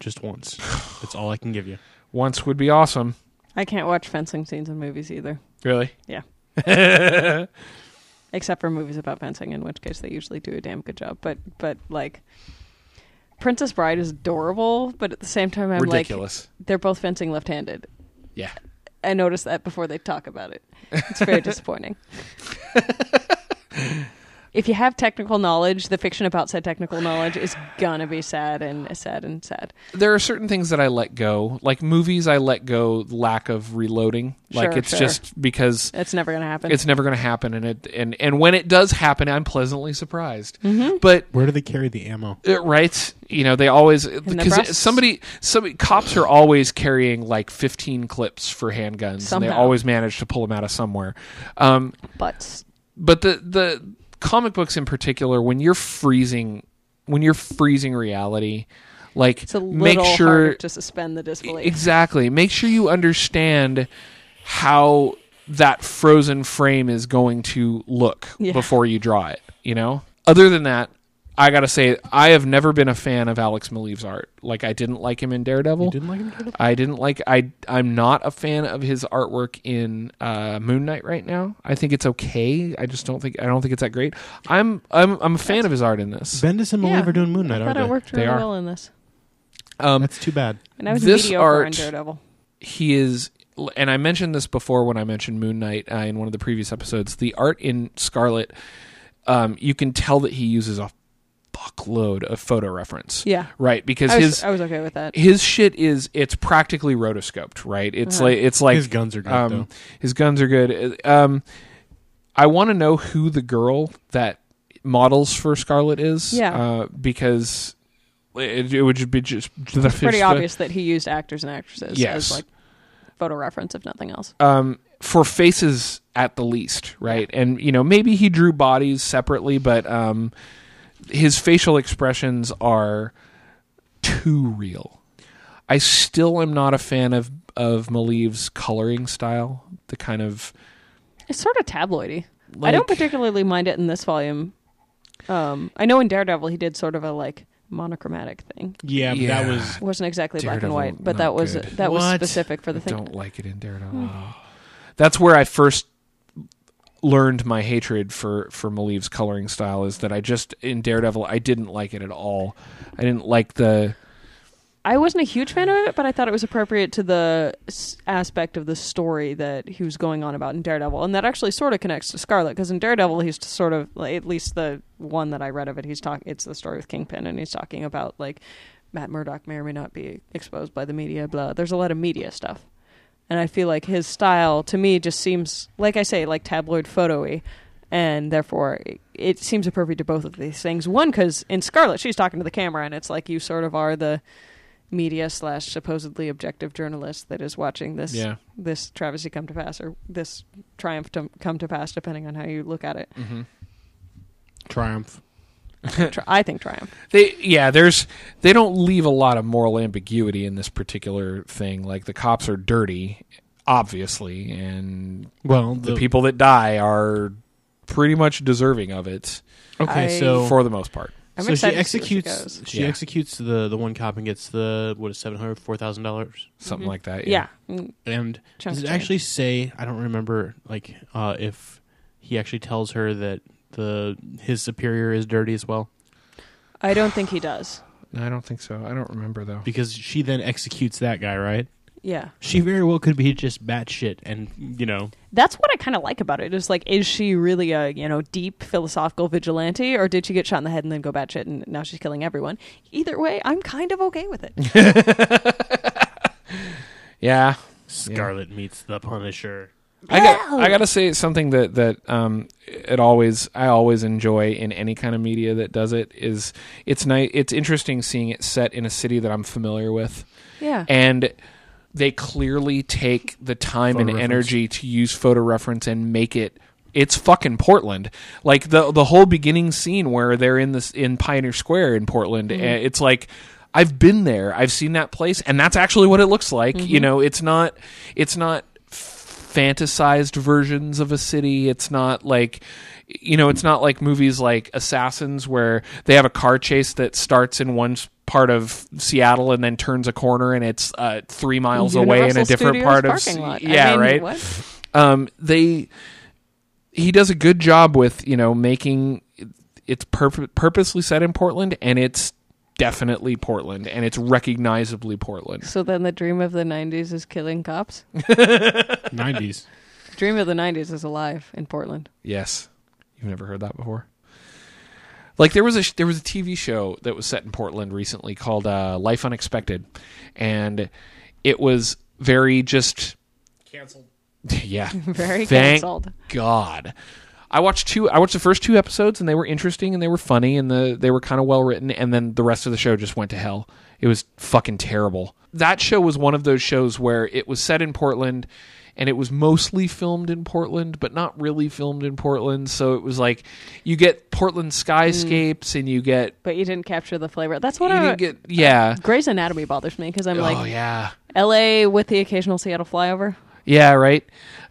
Just once. That's all I can give you.
once would be awesome
I can't watch fencing scenes in movies either.
really
Except for movies about fencing, in which case they usually do a damn good job. But but like Princess Bride is adorable, but at the same time I'm
ridiculous
like they're both fencing left handed.
yeah
I noticed that before they talk about it. It's very disappointing. if you have technical knowledge, the fiction about said technical knowledge is gonna be sad and sad and sad.
there are certain things that I let go. Like movies, I let go lack of reloading. Like
Sure,
it's
sure.
just because
It's never gonna happen.
it's never going to happen, and it and and when it does happen, I'm pleasantly surprised.
Mm-hmm.
But
Where do they carry the ammo?
uh, right, you know, they always because somebody somebody cops are always carrying like 15 clips for handguns, and they always manage to pull them out of somewhere. Um,
but
but the the comic books in particular, when you're freezing, when you're freezing reality. Like,
it's a little
make sure
to suspend the disbelief.
Exactly. Make sure you understand how that frozen frame is going to look
Yeah.
before you draw it, you know? Other than that, I got to say I have never been a fan of Alex Maleev's art. Like I didn't like him in Daredevil.
You didn't like him? In Daredevil?
I didn't like I I'm not a fan of his artwork in uh, Moon Knight right now. I think it's okay. I just don't think I don't think it's that great. I'm I'm I'm a fan of his art in this.
Bendis and Maleev
Yeah,
are doing Moon Knight,
I
aren't
thought it
they?
worked really
are.
well in this.
Um,
That's too bad.
And I was
This
mediocre
art-
on Daredevil.
he is and i mentioned this before when i mentioned moon knight uh, in one of the previous episodes the art in scarlet um, you can tell that he uses a fuckload of photo reference
Yeah.
right because
I was,
his
I was okay with that.
his shit is it's practically rotoscoped right it's
Uh-huh.
like it's like
His guns are good,
um,
though.
his guns are good um, i want to know who the girl that models for scarlet is
Yeah.
uh, because it, it would be just
It's pretty obvious that he used actors and actresses
Yes.
as like photo reference, if nothing else.
um, for faces at the least, right? And you know, maybe he drew bodies separately, but um, his facial expressions are too real. I still am not a fan of of Maleev's coloring style. The kind of
It's sort of tabloidy. I don't particularly mind it in this volume. Um, I know in Daredevil he did sort of a like monochromatic thing.
Yeah, but
Yeah.
that was
It wasn't exactly black and white, but that was
good.
that was specific for the thing.
I
thing.
don't like it in Daredevil. That's where I first learned my hatred for for Maleev's coloring style is that I just in Daredevil I didn't like it at all. I didn't like the
I wasn't a huge fan of it, but I thought it was appropriate to the aspect of the story that he was going on about in Daredevil, and that actually sort of connects to Scarlet because in Daredevil he's sort of at least the one that I read of it, he's talking. It's the story with Kingpin, and he's talking about like Matt Murdock may or may not be exposed by the media. Blah. There's a lot of media stuff, and I feel like his style to me just seems like I say like tabloid photo-y. And therefore, it, seems appropriate to both of these things. One, because in Scarlet, she's talking to the camera, and it's like you sort of are the media slash supposedly objective journalist that is watching this
Yeah.
this travesty come to pass or this triumph to come to pass, depending on how you look at it.
Mm-hmm.
Triumph.
Tri- I think triumph.
They yeah, there's they don't leave a lot of moral ambiguity in this particular thing. Like the cops are dirty, obviously, and
Well,
the people that die are pretty much deserving of it
Okay,
I-
so
for the most part.
I'm
so she
excited to see where she
executes.
goes.
She,
Yeah.
executes the the one cop and gets the what is seven hundred four thousand dollars.
Something like that.
Yeah. Mm,
And
Chunk
does it
change.
actually say? I don't remember. Like, uh, if he actually tells her that the his superior is dirty as well,
I don't think he does.
I don't think so. I don't remember though.
because she then executes that guy, right?
Yeah.
She very well could be just batshit, and you know,
That's what I kind of like about it. Is like, is she really a you know deep philosophical vigilante, or did she get shot in the head and then go batshit and now she's killing everyone? Either way, I'm kind of okay with it.
Yeah.
Scarlet meets the Punisher.
I got I got to say something that that um it always I always enjoy in any kind of media that does it is it's nice it's interesting seeing it set in a city that I'm familiar with
Yeah.
and they clearly take the time and
reference.
energy to use photo reference and make it it's fucking Portland. Like the the whole beginning scene where they're in this in Pioneer Square in Portland.
Mm-hmm.
eh, It's like I've been there. I've seen that place and that's actually what it looks like.
Mm-hmm.
You know, it's not it's not fantasized versions of a city. It's not like you know, it's not like movies like Assassins where they have a car chase that starts in one part of Seattle and then turns a corner and it's uh, three miles away in a different
Studios
part of
parking
Se-
lot. I
yeah,
mean,
right.
what?
Um, they he does a good job with you know making it's purp- purposely set in Portland and it's definitely Portland and it's recognizably Portland.
So then the dream of the '90s is killing cops.
Nineties.
Dream of the '90s is alive in Portland.
Yes, you've never heard that before. Like there was a there was a TV show that was set in Portland recently called uh, Life Unexpected, and it was very just
Cancelled.
yeah
Very
Thank
canceled.
God. I watched two. I watched the first two episodes, and they were interesting and they were funny and the they were kind of well written. And then the rest of the show just went to hell. It was fucking terrible. That show was one of those shows where it was set in Portland, and it was mostly filmed in Portland, but not really filmed in Portland. So it was like you get Portland skyscapes, and you get
But you didn't capture the flavor. That's what
you
I.
didn't uh, get yeah.
Grey's Anatomy bothers me because I'm
oh
like
yeah,
L.A. with the occasional Seattle flyover.
Yeah, right.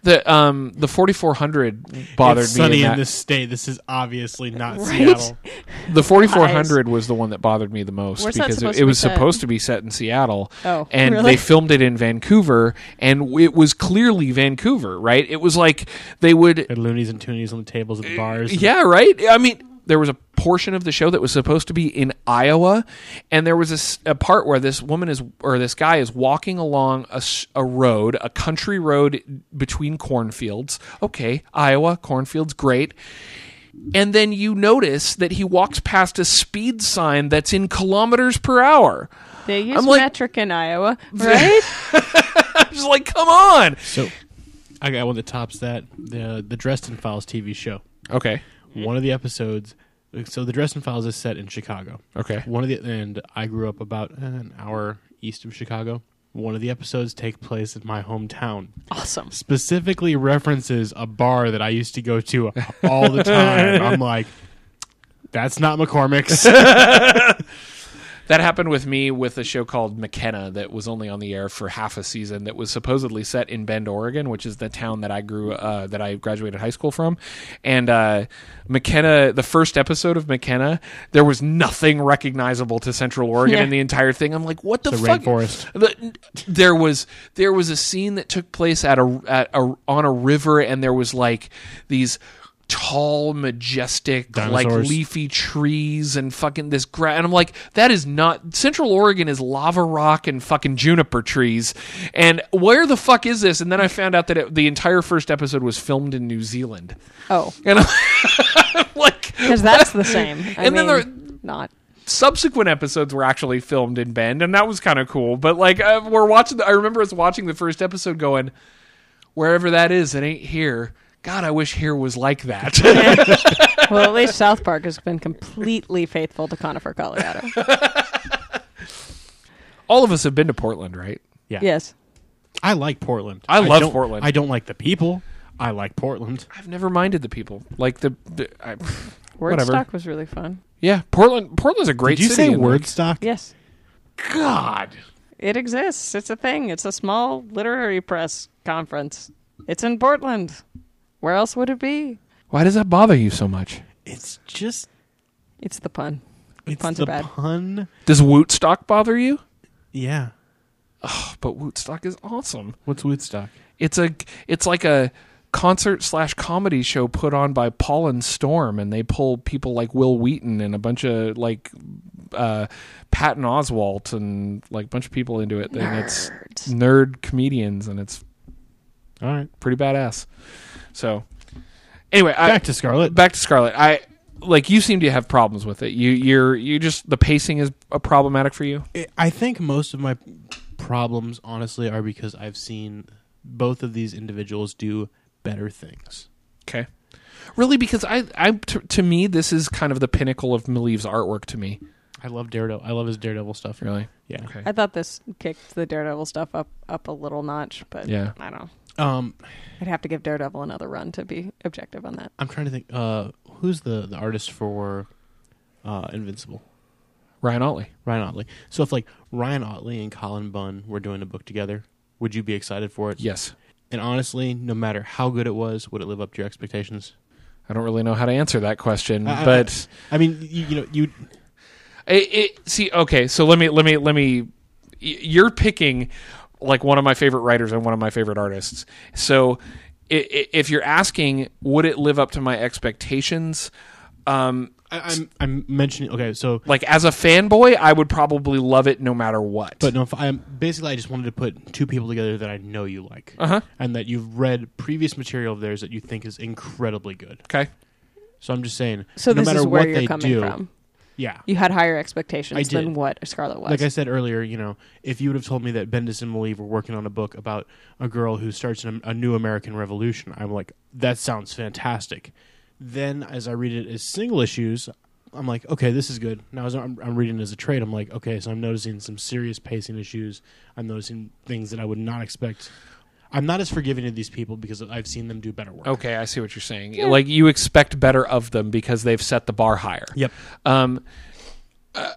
The um the forty four hundred bothered
it's
me.
sunny
in
in,
that.
this state. This is obviously not
Right?
Seattle.
The 4400 was the one that bothered me the most
Where's that
because
supposed
it,
to
it
be
was
set?
supposed to be set in Seattle.
Oh,
and
really?
they filmed it in Vancouver, and it was clearly Vancouver, right? It was like they would,
Had loonies and toonies on the tables at the bars.
yeah, right. I mean, there was a portion of the show that was supposed to be in Iowa, and there was a part where this woman is or this guy is walking along a road, a country road between cornfields. Okay, Iowa cornfields, great. And then you notice that he walks past a speed sign that's in kilometers per hour.
They use
I'm like-
metric in Iowa, right?
I'm just like, come on.
So I got one that tops that. The the Dresden Files TV show.
Okay.
One of the episodes. So the Dresden Files is set in Chicago.
Okay.
One of the and I grew up about eh, an hour east of Chicago. One of the episodes take place in my hometown.
awesome.
Specifically references a bar that I used to go to all the time. I'm like, that's not McCormick's.
That happened with me with a show called McKenna that was only on the air for half a season. That was supposedly set in Bend, Oregon, which is the town that I grew uh, that I graduated high school from. And uh, McKenna, the first episode of McKenna, there was nothing recognizable to Central Oregon
Yeah.
in the entire thing. I'm like, what the
The
fuck?
rainforest.
The, there was there was a scene that took place at a at a on a river, and there was like these tall, majestic, like leafy trees and fucking this grass. And I'm like, that is not Central Oregon is lava rock and fucking juniper trees. And where the fuck is this? And then I found out that it, the entire first episode was filmed in New Zealand.
Oh,
And I'm like,
because that's the same. I
And then
mean,
there-
not.
subsequent episodes were actually filmed in Bend, and that was kind of cool. But like, uh, we're watching. The, I remember us watching the first episode, going, "Wherever that is, it ain't here." God, I wish here was like that.
Well, at least South Park has been completely faithful to Conifer, Colorado.
All of us have been to Portland, right?
Yeah.
yes.
I like Portland.
I love
don't-
Portland.
I don't like the people. I like Portland.
I've never minded the people. Like the, the I,
Wordstock was really fun.
yeah, Portland. Portland's a great
Did you
city.
say
and, like,
Wordstock?
Yes.
God,
It exists. It's a thing. It's a small literary press conference. It's in Portland. Where else would it be?
why does that bother you so much?
It's just
It's the pun.
it's
Puns
the
are bad.
pun.
Does Wootstock bother you?
Yeah.
But Wootstock is awesome.
What's Woodstock?
It's a it's like a concert slash comedy show put on by Paul and Storm, and they pull people like Wil Wheaton and a bunch of like uh, Patton Oswalt and like a bunch of people into it. And it's
Nerds.
nerd comedians, and it's
All right.
pretty badass. So anyway, I,
Back to Scarlet.
back to Scarlet. I like you seem to have problems with it. You you're you just the pacing is a problematic for you.
I- I think most of my problems, honestly, are because I've seen both of these individuals do better things.
Okay. Really, because I, I, t- to me, this is kind of the pinnacle of Maleev's artwork. To me,
I love Daredevil. I love his Daredevil stuff.
really.
Yeah.
Okay.
I thought this kicked the Daredevil stuff up up a little notch, but
Yeah.
I don't know.
Um,
I'd have to give Daredevil another run to be objective on that.
I'm trying to think. Uh, who's the the artist for uh, Invincible?
Ryan Ottley.
Ryan Ottley. So if like Ryan Ottley and Cullen Bunn were doing a book together, would you be excited for it?
Yes.
And honestly, no matter how good it was, would it live up to your expectations?
I don't really know how to answer that question,
I- I-
but
I mean, you, you know, you
it, it, see, okay. So let me, let me, let me. You're picking like one of my favorite writers and one of my favorite artists. So i- i- if you're asking, would it live up to my expectations? Um,
I, I'm I'm mentioning. Okay, so
like as a fanboy, I would probably love it no matter what.
But no, if I'm basically I just wanted to put two people together that I know you like,
uh huh.
and that you've read previous material of theirs that you think is incredibly good.
Okay.
So I'm just saying,
So
no
this
matter
is where
what
you're
they
coming
do,
from.
Yeah.
You had higher expectations than what Scarlet was.
Like I said earlier, you know, if you would have told me that Bendis and Maleev were working on a book about a girl who starts an, a new American Revolution, I'm like, that sounds fantastic. Then, as I read it as single issues, I'm like, okay, this is good. Now, as I'm, I'm reading it as a trade, I'm like, okay, so I'm noticing some serious pacing issues. I'm noticing things that I would not expect. I'm not as forgiving of these people because I've seen them do better work.
Okay, I see what you're saying. Like you expect better of them because they've set the bar higher.
Yep.
Um, uh,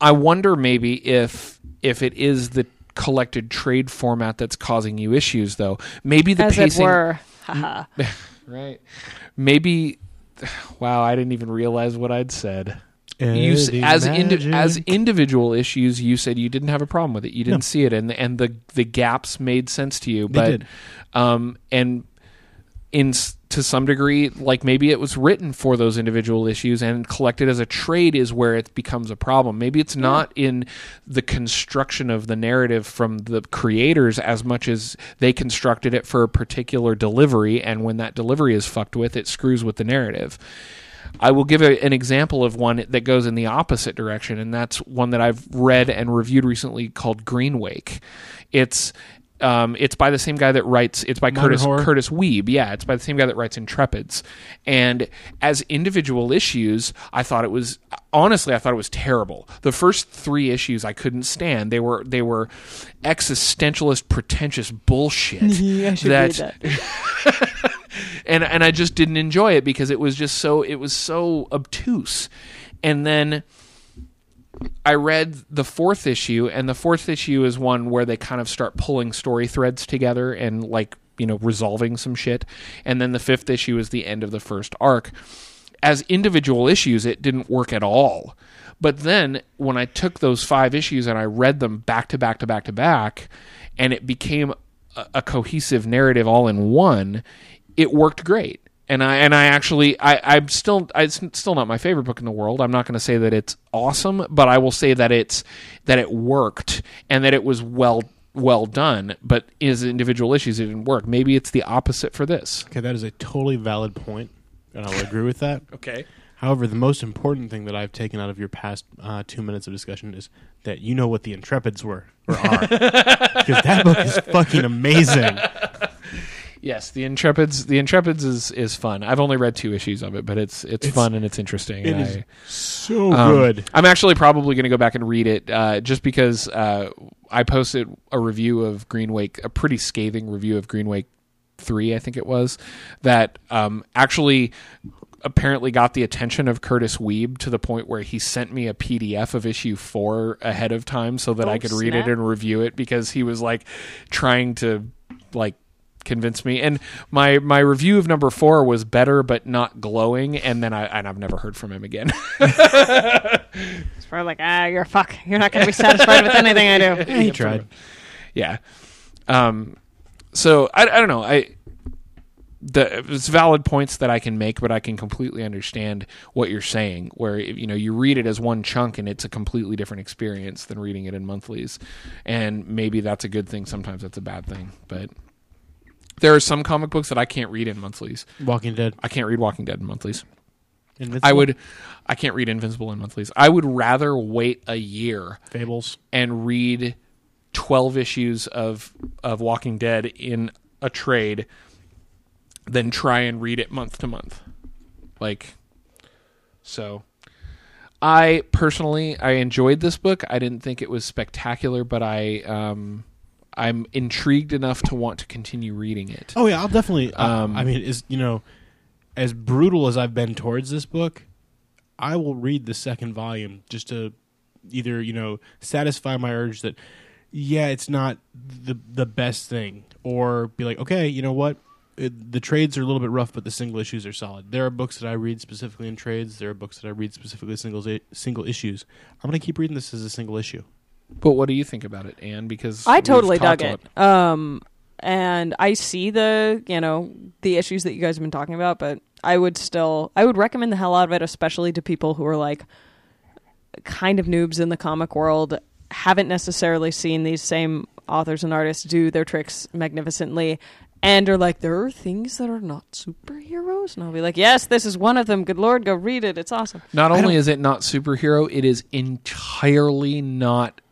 I wonder maybe if if it is the collected trade format that's causing you issues, though. Maybe the
As
pacing,
it were.
Right? Maybe. Wow, I didn't even realize what I'd said. You as indi- as individual issues, you said you didn't have a problem with it. You didn't
No.
see it, and and the the gaps made sense to you.
They
but
did.
um, and in to some degree, like maybe it was written for those individual issues and collected as a trade is where it becomes a problem. Maybe it's not in the construction of the narrative from the creators as much as they constructed it for a particular delivery, and when that delivery is fucked with, it screws with the narrative. I will give a, an example of one that goes in the opposite direction, and that's one that I've read and reviewed recently called Green Wake. It's um, it's by the same guy that writes. It's by
Modern
Curtis
horror?
Kurtis Wiebe. Yeah, it's by the same guy that writes Intrepids. And as individual issues, I thought it was honestly, I thought it was terrible. The first three issues I couldn't stand. They were they were existentialist, pretentious bullshit.
I should read that.
and and I just didn't enjoy it because it was just so it was so obtuse. And then I read the fourth issue, and the fourth issue is one where they kind of start pulling story threads together and like you know resolving some shit. And then the fifth issue is the end of the first arc. As individual issues, it didn't work at all. But then when I took those five issues and I read them back to back to back to back, and it became a, a cohesive narrative all in one, it worked great. and I and I actually I I'm still it's still not my favorite book in the world. I'm not going to say that it's awesome, but I will say that it's that it worked and that it was well well done. But as individual issues, it didn't work. Maybe it's the opposite for this.
Okay, that is a totally valid point, and I'll agree with that.
Okay.
However, the most important thing that I've taken out of your past uh, two minutes of discussion is that you know what the Intrepids were or are, because that book is fucking amazing.
Yes, the Intrepids. The Intrepids is is fun. I've only read two issues of it, but it's it's,
It's-
fun and it's interesting.
It
and
is
I-
so
Um,
good.
I'm actually probably going to go back and read it uh, just because uh, I posted a review of Green Wake, a pretty scathing review of Green Wake 3, I think it was, that um, actually apparently got the attention of Kurtis Wiebe to the point where he sent me a PDF of issue 4 ahead of time so that I
Oh,
could read it and review it because he was like trying to like convince me and my my review of number 4 was better but not glowing and then I and I've never heard from him again.
It's probably like, ah, you're a fuck. You're not going to be satisfied with anything I do.
Yeah, he tried.
yeah um so i, I don't know i the it's valid points that i can make but i can completely understand what you're saying where you know you read it as one chunk and it's a completely different experience than reading it in monthlies and maybe that's a good thing sometimes that's a bad thing but there are some comic books that i can't read in monthlies
Walking Dead.
i can't read walking dead in monthlies
Invincible,
i would i can't read invincible in monthlies i would rather wait a year
Fables.
and read 12 issues of of Walking Dead in a trade than try and read it month to month. Like so I personally I enjoyed this book. I didn't think it was spectacular, but I um I'm intrigued enough to want to continue reading it.
Oh yeah, I'll definitely.
Um,
Um, I mean, is you know, as brutal as I've been towards this book, I will read the second volume just to either you know satisfy my urge that yeah, it's not the the best thing, or be like, okay, you know what. It, the trades are a little bit rough, but the single issues are solid. There are books that I read specifically in trades. There are books that I read specifically as singles single issues. I'm going to keep reading this as a single issue.
But what do you think about it, Anne? Because
I totally dug
a
it. Um, and I see the you know the issues that you guys have been talking about, but I would still I would recommend the hell out of it, especially to people who are like kind of noobs in the comic world, haven't necessarily seen these same authors and artists do their tricks magnificently. And are like, there are things that are not superheroes, and I'll be like, yes, this is one of them. Good lord, go read it. It's awesome.
Not only is it not superhero, it is entirely not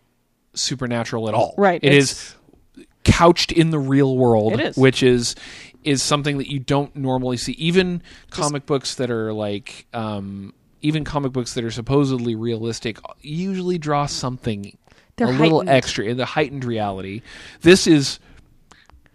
supernatural at all.
Right,
It is couched in the real world,
It is.
which is is something that you don't normally see. Even comic books that are like um, even comic books that are supposedly realistic usually draw something
They're
a little
heightened.
extra in the heightened reality. This is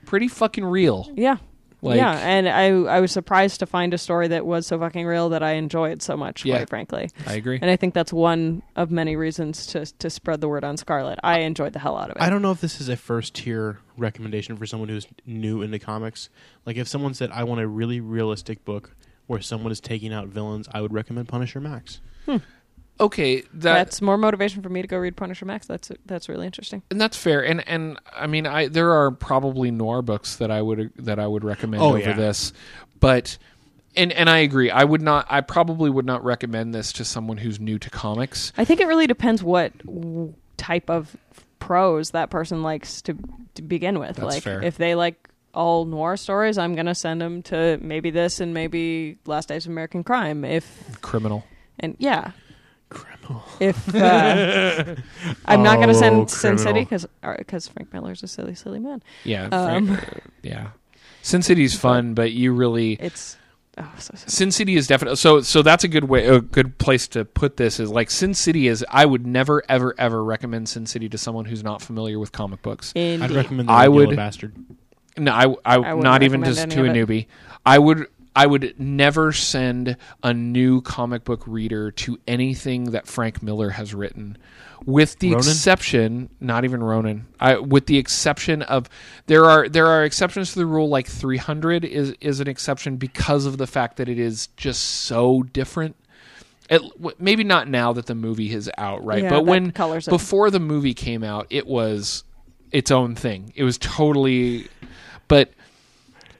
pretty fucking real.
Yeah.
Like-
yeah, and I I was surprised to find a story that was so fucking real that I enjoyed so much,
Yeah.
quite frankly.
I agree.
And I think that's one of many reasons to to spread the word on Scarlet. I enjoyed the hell out of it.
I don't know if this is a first tier recommendation for someone who's new into comics. Like if someone said I want a really realistic book where someone is taking out villains, I would recommend Punisher Max. Hmm.
Okay, that,
that's more motivation for me to go read Punisher Max. That's that's really interesting.
and that's fair. And and I mean, I there are probably noir books that I would that I would recommend
Oh,
over
yeah.
this, but and and I agree. I would not. I probably would not recommend this to someone who's new to comics.
I think it really depends what type of prose that person likes to, to begin with.
That's
like
fair.
if they like all noir stories, I'm gonna send them to maybe this and maybe Last Days of American Crime. If
Criminal.
and yeah,
Criminal.
If uh, I'm not going to
Oh,
send Sin City
criminal.
because because Frank Miller's a silly, silly man.
Yeah.
Um,
Fra- uh, yeah. Sin City's fun, but you really
It's oh so, so
Sin City is definitely so. So that's a good way, a good place to put this. Is like Sin City is. I would never, ever, ever recommend Sin City to someone who's not familiar with comic books.
I'd
Indeed.
recommend the
I
I
would-
would bastard.
No, I, I,
wouldn't
not even
recommend
just
any
to a
of it.
newbie. I would, I would never send a new comic book reader to anything that Frank Miller has written, with the
Ronin?
exception, not even Ronin. I, with the exception of there are there are exceptions to the rule. Like 300 is is an exception because of the fact that it is just so different. It, maybe not now that the movie is out, right?
Yeah,
but when
colors
before the movie came out, it was its own thing. It was totally, but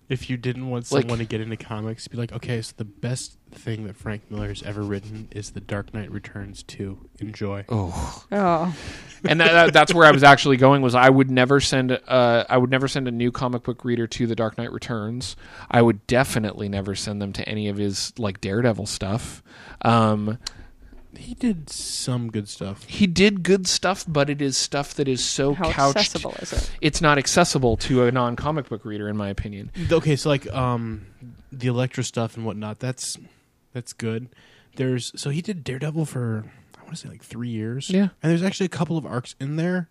if you didn't want
Like-
someone to get into comics, be like, okay, so the best thing that Frank Miller has ever written is The Dark Knight Returns 2. Enjoy.
Oh,
Oh,
and that, that, that's where I was actually going. Was I would never send uh, I would never send a new comic book reader to The Dark Knight Returns. I would definitely never send them to any of his like Daredevil stuff. Um,
He did some good stuff.
he did good stuff, but it is stuff that is so
how
couched.
accessible is it?
It's not accessible to a non comic book reader, in my opinion.
Okay, so like um the Elektra stuff and whatnot, that's that's good. There's so he did Daredevil for I want to say like three years.
Yeah.
and there's actually a couple of arcs in there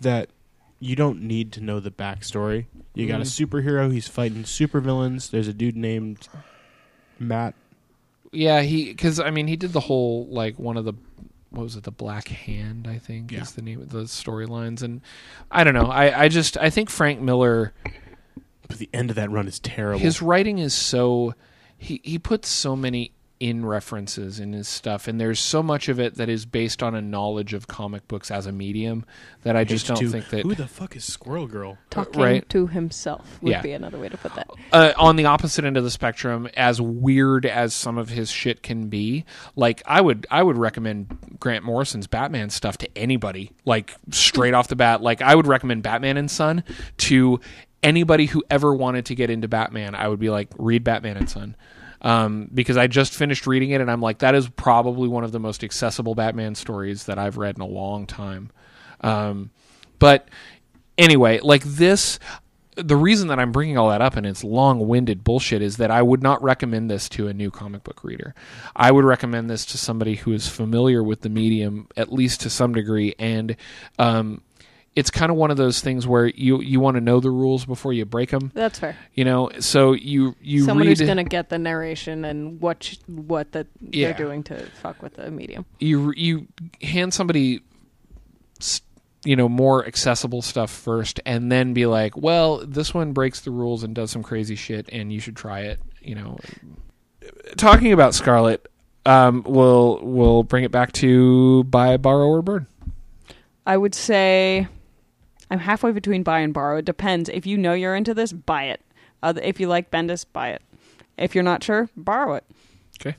that you don't need to know the backstory. You got a
Mm.
superhero, he's fighting supervillains. There's a dude named Matt.
Yeah, he because I mean he did the whole like one of the what was it the Black Hand I think
Yeah.
is the name of the storylines and I don't know I I just I think Frank Miller
But the end of that run is terrible.
his writing is so he he puts so many in references in his stuff and there's so much of it that is based on a knowledge of comic books as a medium that I just
Page
don't think that
Who the fuck is Squirrel Girl?
Talking
right.
to himself would
Yeah.
be another way to put that.
uh, on the opposite end of the spectrum, as weird as some of his shit can be, like I would I would recommend Grant Morrison's Batman stuff to anybody, like straight off the bat. Like I would recommend Batman and Son to anybody who ever wanted to get into Batman. I would be like, read Batman and Son. Um, because I just finished reading it and I'm like, that is probably one of the most accessible Batman stories that I've read in a long time. Um, but anyway, like this, the reason that I'm bringing all that up and it's long-winded bullshit is that I would not recommend this to a new comic book reader. I would recommend this to somebody who is familiar with the medium at least to some degree and um, it's kind of one of those things where you you want to know the rules before you break them,
That's fair.
you know. So you you
Someone
read
who's going to get the narration and what sh- what the,
Yeah.
they're doing to fuck with the medium.
you you hand somebody you know more accessible stuff first and then be like well this one breaks the rules and does some crazy shit and you should try it you know talking about scarlet um we'll we'll bring it back to buy borrow or burn
I would say I'm halfway between buy and borrow. It depends. If you know you're into this, buy it. Uh, if you like Bendis, buy it. If you're not sure, borrow it.
okay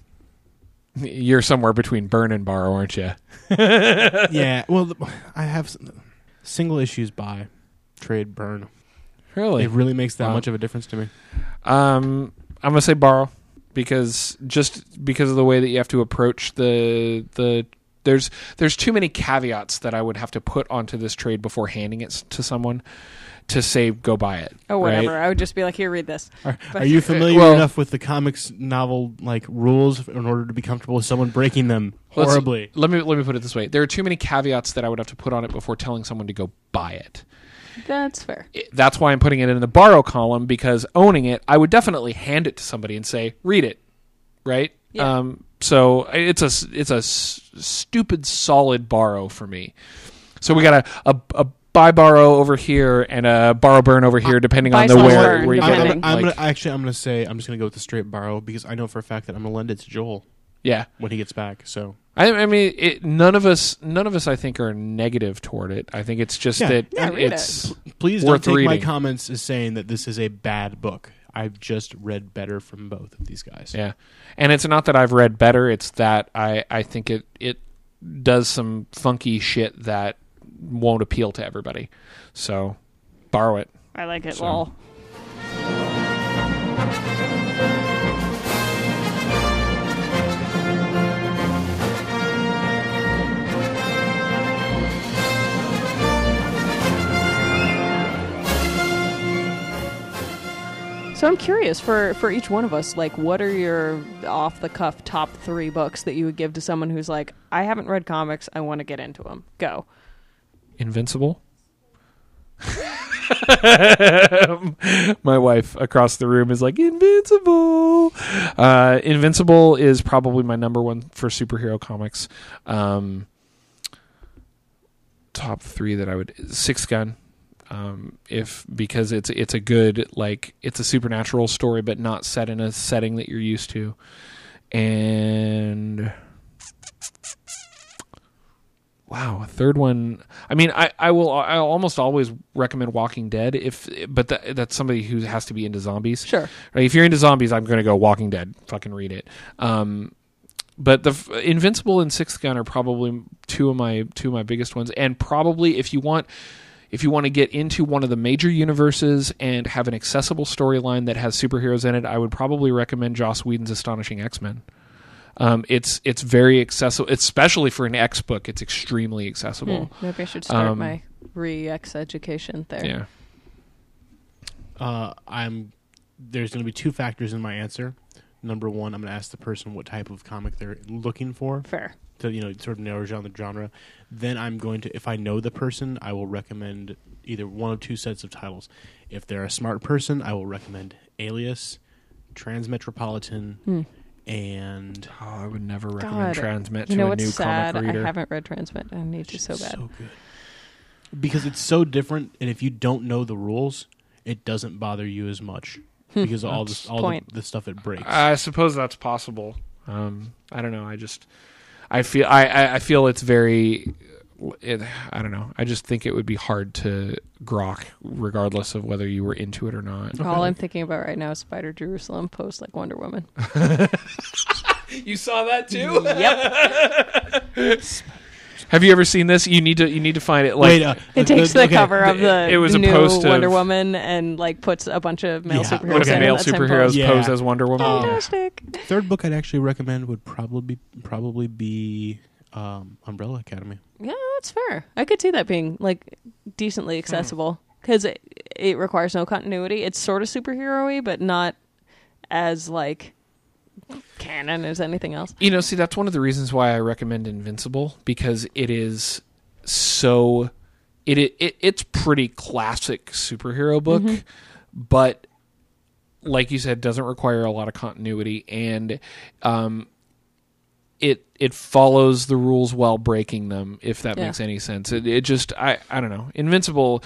you're somewhere between burn and borrow aren't you
yeah, well, I have single issues buy, trade, burn.
really
It really makes that
Wow.
much of a difference to me.
Um, I'm gonna say borrow because just because of the way that you have to approach the the there's there's too many caveats that I would have to put onto this trade before handing it to someone to say go buy it.
Oh, whatever.
right?
I would just be like, here, read this.
Are, are you familiar
Well-
enough with the comics novel like rules in order to be comfortable with someone breaking them horribly?
Let me let me put it this way: there are too many caveats that I would have to put on it before telling someone to go buy it.
That's fair.
That's why I'm putting it in the borrow column because owning it, I would definitely hand it to somebody and say, "Read it," right?
Yeah.
Um, so it's a it's a s- stupid solid borrow for me. So we got a, a, a buy borrow over here and a borrow burn over here, depending
buy
on the
slash
where,
burn,
where you
I'm,
get
I'm,
it.
depending.
I'm
Like,
gonna actually. I'm gonna say. I'm just gonna go with the straight borrow because I know for a fact that I'm gonna lend it to Joel
yeah.
when he gets back. So
I, I mean, it, none of us, none of us, I think, are negative toward it. I think it's just
Yeah.
that
Yeah, read
it's
please
Worth
don't take my
reading.
comments as saying that this is a bad book. I've just read better from both of these guys.
Yeah, and it's not that I've read better; it's that I I think it it does some funky shit that won't appeal to everybody. So borrow it.
I like it.
So-
Lol. So I'm curious for for each one of us, like, what are your off the cuff top three books that you would give to someone who's like, I haven't read comics, I want to get into them. Go.
Invincible. My wife across the room is like Invincible. Uh, Invincible is probably my number one for superhero comics. Um, top three that I would Six Gun. Um, if because it's it's a good like it's a supernatural story, but not set in a setting that you're used to, and wow, a third one. I mean, I, I will I almost always recommend Walking Dead if, but that, that's somebody who has to be into zombies.
Sure.
Right? If you're into zombies, I'm going to go Walking Dead. Fucking read it. Um, but the Invincible and Sixth Gun are probably two of my two of my biggest ones, and probably if you want if you want to get into one of the major universes and have an accessible storyline that has superheroes in it, I would probably recommend Joss Whedon's Astonishing X Men. Um, it's it's very accessible, especially for an X book. It's extremely accessible.
Hmm, maybe I should start
Um,
my re-ex education there.
Yeah.
Uh, I'm there's going to be two factors in my answer. Number one, I'm going to ask the person what type of comic they're looking for
Fair.
To you know sort of narrow down the genre. Then I'm going to, if I know the person, I will recommend either one of two sets of titles. If they're a smart person, I will recommend Alias, Transmetropolitan,
Hmm.
and
Oh, I would never recommend
God,
Transmit
You
to
know
a
what's
new
sad?
comic
I haven't read Transmit. I need to so bad.
so good because it's so different, and if you don't know the rules, it doesn't bother you as much because all
That's
this all the, the stuff it breaks.
I suppose that's possible. Um, I don't know. I just I feel I, I, I feel it's very. It, I don't know. I just think it would be hard to grok, regardless of whether you were into it or not.
All I'm thinking about right now is Spider Jerusalem post like Wonder Woman.
You saw that too?
Yep.
Have you ever seen this? You need to. You need to find it. Like
Wait, uh,
It takes the
okay,
cover of the
it was a
new
post of-
Wonder Woman and like puts a bunch of male
Yeah,
superheroes
look
in it.
male
That's him
superheroes
posed.
Yeah.
pose as Wonder Woman.
Fantastic.
Third book I'd actually recommend would probably be, probably be um, Umbrella Academy.
Yeah, that's fair. I could see that being like decently
Hmm.
accessible because it, it requires no continuity. It's sort of superhero-y, but not as like canon as anything else.
You know, see, that's one of the reasons why I recommend Invincible because it is so it it, it it's pretty classic superhero book, but like you said, doesn't require a lot of continuity and um it it follows the rules while breaking them if that
Yeah.
makes any sense it, it just i i don't know invincible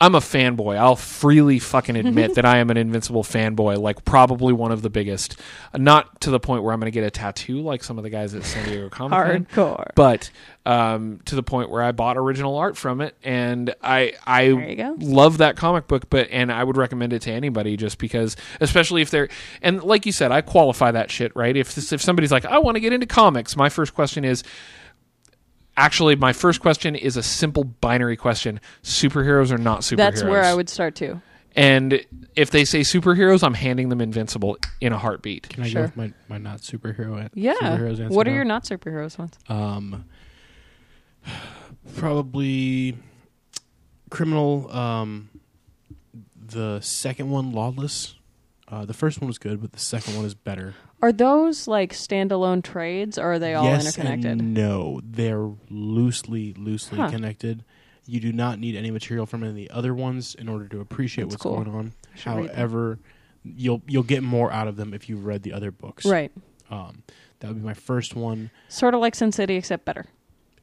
i'm a fanboy i'll freely fucking admit that i am an invincible fanboy like probably one of the biggest not to the point where i'm going to get a tattoo like some of the guys at san diego comic Con
Hardcore.
but um, to the point where I bought original art from it, and I I
There you go.
love that comic book. But and I would recommend it to anybody just because, especially if they're and like you said, I qualify that shit right. If this, if somebody's like, I want to get into comics, my first question is. Actually, my first question is a simple binary question: superheroes or not superheroes?
That's where I would start too.
And if they say superheroes, I'm handing them Invincible in a heartbeat.
Can I
Sure.
go with my, my not superhero? an-
Yeah.
superheroes answer
What are
now?
your not superheroes ones?
Um, probably criminal. Um, the second one, lawless. Uh, the first one was good, but the second one is better.
Are those like standalone trades, or are they all
yes
interconnected?
and no, they're loosely, loosely
Huh.
connected. You do not need any material from any of the other ones in order to appreciate
That's
what's
cool.
going on.
I should read them.
However, you'll you'll get more out of them if you've read the other books.
Right.
Um, that would be my first one.
Sort of like Sin City, except better.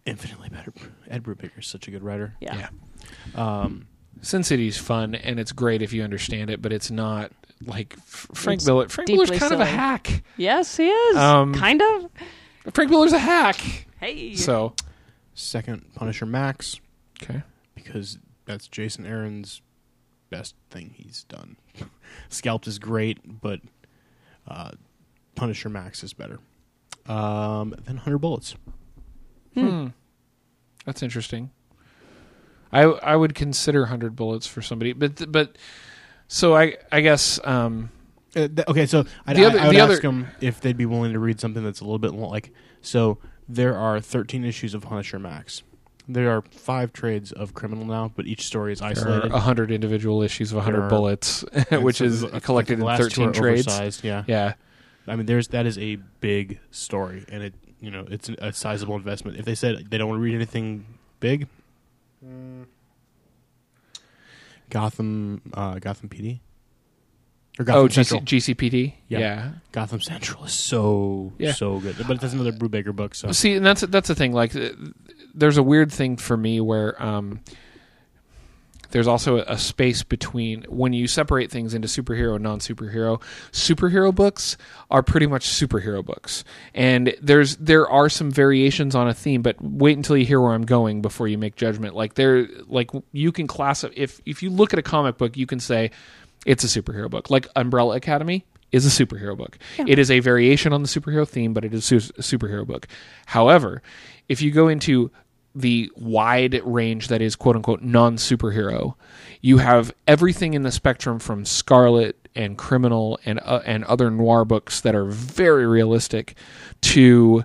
Infinitely better. Ed Brubaker is such a good writer.
Yeah.
Yeah.
Um,
Sin City's fun and it's great if you understand it, but it's not like Frank
It's
Miller. Frank Miller's
deeply
kind of a hack.
Yes, he is.
Um,
kind of.
Frank Miller's a hack.
Hey.
So
second, Punisher Max.
okay,
because that's Jason Aaron's best thing he's done. Scalped is great, but uh, Punisher Max is better. Um, then Hundred Bullets.
hmm. that's interesting. I I would consider Hundred Bullets for somebody, but but so I I guess um,
Uh, th- okay, so I'd,
The other-
I, I would
the
ask
other-
them if they'd be willing to read something that's a little bit lo- like. So there are 13 issues of Punisher Max. There are five trades of Criminal now, but each story is
there are
isolated.
hundred individual issues of
There
hundred
are-
bullets,
And
which
so
is
the- I
collected
think
in
the last two
thirteen
are
trades.
Oversized, yeah.
Yeah,
I mean, there's that is a big story, and it you know it's a sizable investment. If they said they don't want to read anything big, Gotham, uh, Gotham PD, or Gotham
oh, GC,
Central.
GCPD.
Yeah.
yeah.
Gotham Central is so
Yeah.
so good, but that's another Brubaker book. So
See, and that's that's the thing. Like, there's a weird thing for me where um, there's also a, a space between when you separate things into superhero and non-superhero. Superhero books are pretty much superhero books, and there's there are some variations on a theme. But wait until you hear where I'm going before you make judgment. Like there, like you can classify if if you look at a comic book, you can say it's a superhero book. Like Umbrella Academy is a superhero book. It is a variation on the superhero theme, but it is a superhero book. However, if you go into the wide range that is quote unquote non superhero, you have everything in the spectrum from Scarlet and Criminal and uh, and other noir books that are very realistic to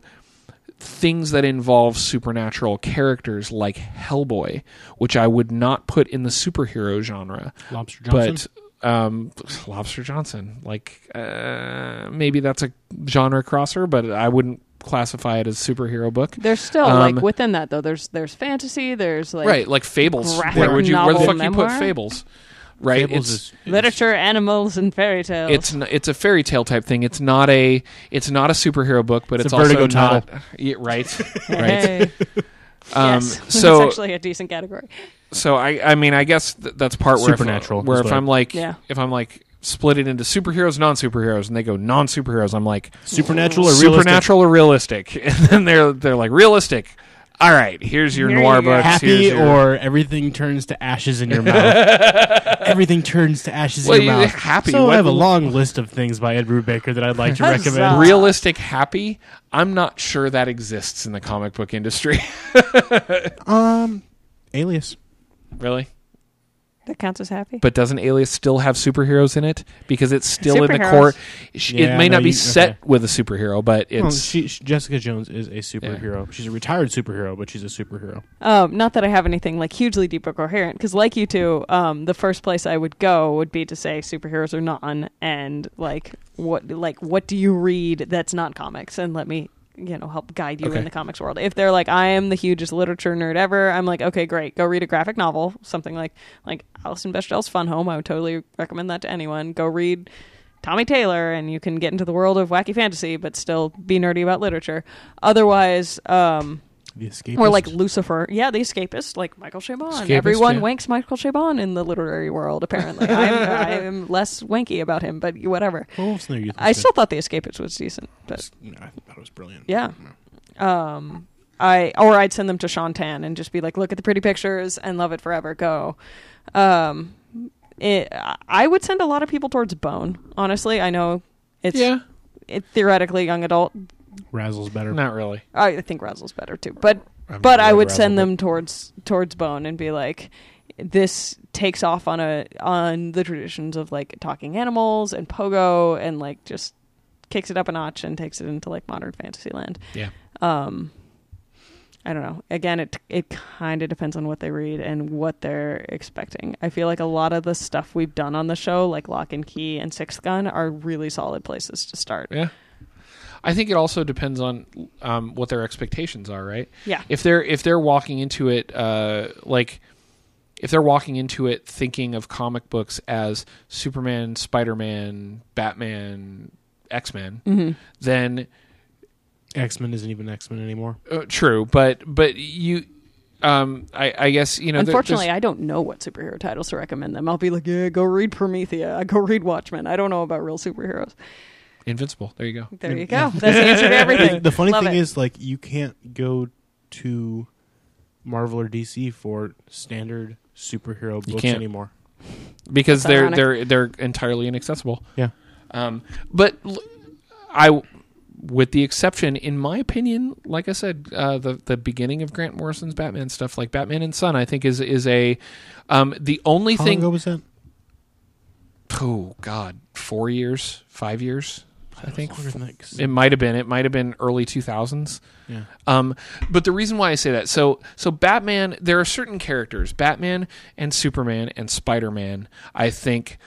things that involve supernatural characters like Hellboy, which I would not put in the superhero genre.
Lobster Johnson.
but um, Lobster Johnson, like uh, maybe that's a genre crosser, but I wouldn't classify it as superhero book.
There's still
Um,
like within that though. There's there's fantasy. There's like
right, like Fables.
graphic
Where would you? Where the
novel
fuck you put? Fables? Right,
Fables
it's
is, is-
literature, animals, and fairy tales.
it's n- it's a fairy tale type thing. It's not a it's not a superhero book, but
It's
it's,
a
also
Vertigo
not. Yeah, right. right.
Hey.
Um,
yes,
so
that's actually a decent category.
so I I mean I guess th- that's part where if-
Supernatural
where
is
if I'm like
Yeah.
if I'm like split it into superheroes non superheroes and they go non superheroes I'm like
supernatural or realistic?
supernatural or realistic and then they're they're like realistic all right here's your
Here
noir
you go.
books
Happy
here's your-
or everything turns to ashes in your mouth. everything turns to ashes
Well,
in your
you-
mouth.
happy,
So
what-
I have a long list of things by Ed Brubaker that I'd like to
Huzzah.
recommend.
realistic happy i'm not sure that exists in the comic book industry
Um, Alias.
really
That counts as happy.
but doesn't alias still have superheroes in it because it's still in the
Superheroes.
core sh-
Yeah,
it may
no,
not be
you-
set
okay.
with a superhero but
Well,
it's
she, she- Jessica Jones is a superhero. She's a retired superhero, but she's a superhero.
Um, not that I have anything like hugely deep or coherent, because like you two, um, the first place I would go would be to say superheroes are non, and like what like what do you read that's not comics, and let me you know help guide you
Okay.
in the comics world. If they're like I am the hugest literature nerd ever, I'm like okay great, go read a graphic novel, something like like Alison Bechdel's Fun Home. I would totally recommend that to anyone. Go read. Tommy Taylor, and you can get into the world of wacky fantasy, but still be nerdy about literature. Otherwise, um,
The Escapist.
or like Lucifer. Yeah, the escapist, like Michael Chabon.
Escapist,
Everyone
yeah.
wanks Michael Chabon in the literary world, apparently. I'm, I am less wanky about him, but whatever.
Well, Wolf's in Their
I still thought the escapist was decent, but
No, I thought it was brilliant.
yeah. Um, I or I'd send them to Sean Tan and just be like, look at the pretty pictures and love it forever. Go. Um, it, I would send a lot of people towards Bone. Honestly, I know it's
yeah
it, theoretically young adult.
RASL's better.
not really
I think RASL's better too, but
I've
but
never
I would
Razzle,
send them towards towards Bone and be like, this takes off on a on the traditions of like talking animals and pogo and like just kicks it up a notch and takes it into like modern fantasy land.
yeah
Um, I don't know. Again, it it kind of depends on what they read and what they're expecting. I feel like a lot of the stuff we've done on the show, like Lock and Key and Sixth Gun, are really solid places to start.
Yeah. I think it also depends on um, what their expectations are, right?
Yeah.
If they're if they're walking into it uh, like if they're walking into it thinking of comic books as Superman, Spider Man, Batman, X Men,
Mm-hmm.
then
X Men isn't even X Men anymore.
uh, true. But but you, um, I, I guess you know.
Unfortunately, I don't know what superhero titles to recommend them. I'll be like, yeah, go read Promethea. Go read Watchmen. I don't know about real superheroes.
Invincible. There you go.
There you go. That's the answer to everything.
The funny
Love
thing
it.
is, like, you can't go to Marvel or DC for standard superhero books
can't.
anymore.
because
That's
they're
ironic.
they're they're entirely inaccessible.
Yeah.
Um, but l- I, with the exception, in my opinion, like I said, uh, the the beginning of Grant Morrison's Batman stuff, like Batman and Son, I think is is a um, the only
How long
thing.
ago was that?
Oh God, four years, five years. I think
Longer than that, 'cause-
it might have been. It might have been early two thousands.
yeah.
Um, but the reason why I say that, so so Batman, there are certain characters, Batman and Superman and Spider Man. I think,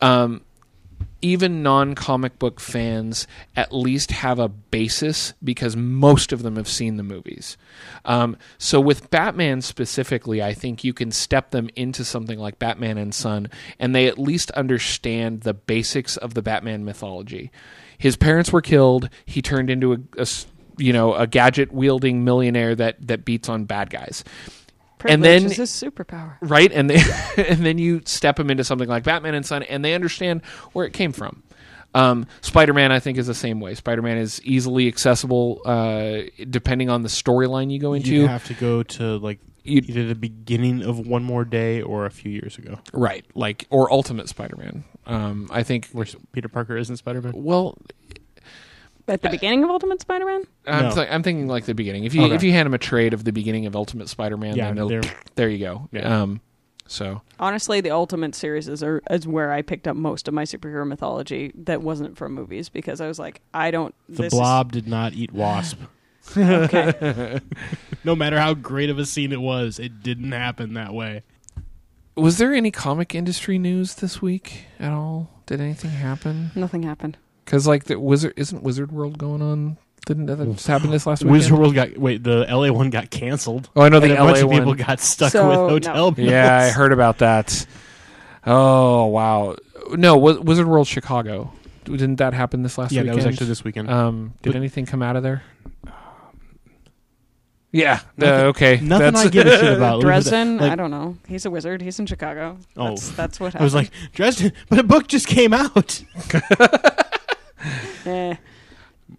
um, even non comic book fans at least have a basis because most of them have seen the movies. Um, so with Batman specifically, I think you can step them into something like Batman and Son, and they at least understand the basics of the Batman mythology. His parents were killed. He turned into a, a you know a gadget wielding millionaire that that beats on bad guys And
Privilege
then-
is his superpower.
right? And they, and then you step them into something like Batman and Son, and they understand where it came from. Um, Spider-Man, I think, is the same way. Spider-Man is easily accessible, uh, depending on the storyline you go into.
You have to go to like
You-
either the beginning of One More Day or a few years ago,
right, like or Ultimate Spider-Man. Um, I think.
where Peter Parker isn't Spider Man.
Well,
At the beginning of Ultimate Spider-Man,
I'm,
No.
th- I'm thinking like the beginning. If you
Okay.
if you hand him a trade of the beginning of Ultimate Spider-Man,
Yeah,
then they'll-
they're-
there you go.
Yeah.
Um, so
honestly, the Ultimate series is, are, is where I picked up most of my superhero mythology that wasn't from movies because I was like, I don't.
The
this is-
Blob did not eat Wasp.
okay.
no matter how great of a scene it was, it didn't happen that way.
was there any comic industry news this week at all? Did anything happen?
Nothing happened.
Because like the Wizard isn't Wizard World going on? Didn't that just happen this last week?
Wizard World got wait. The LA one got canceled.
Oh, I know the
and a
LA
bunch of people got stuck
So,
with
no.
hotel. bills.
Yeah, I heard about that. Oh wow! No, Wi- Wizard World Chicago. Didn't that happen this last
Yeah,
weekend?
that was actually this weekend.
Um, did
But-
anything come out of there? Yeah. uh,
Nothing-
okay.
Nothing
That's-
I give a shit about.
Dresden,
Like-
I don't know. He's a wizard. He's in Chicago.
Oh.
That's, that's what happened.
I was like Dresden, but a book just came out.
eh.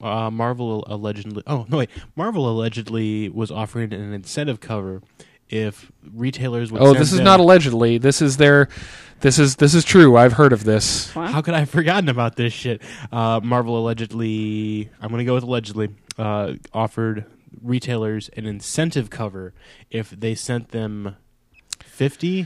Uh, Marvel allegedly. Oh no, wait. Marvel allegedly was offering an incentive cover if retailers would.
oh,
send
this is
them-
not allegedly. This is their. This is this is true. I've heard of this.
What?
How could I have forgotten about this shit? Uh, Marvel allegedly. I'm going to go with allegedly. Uh, offered retailers an incentive cover if they sent them fifty.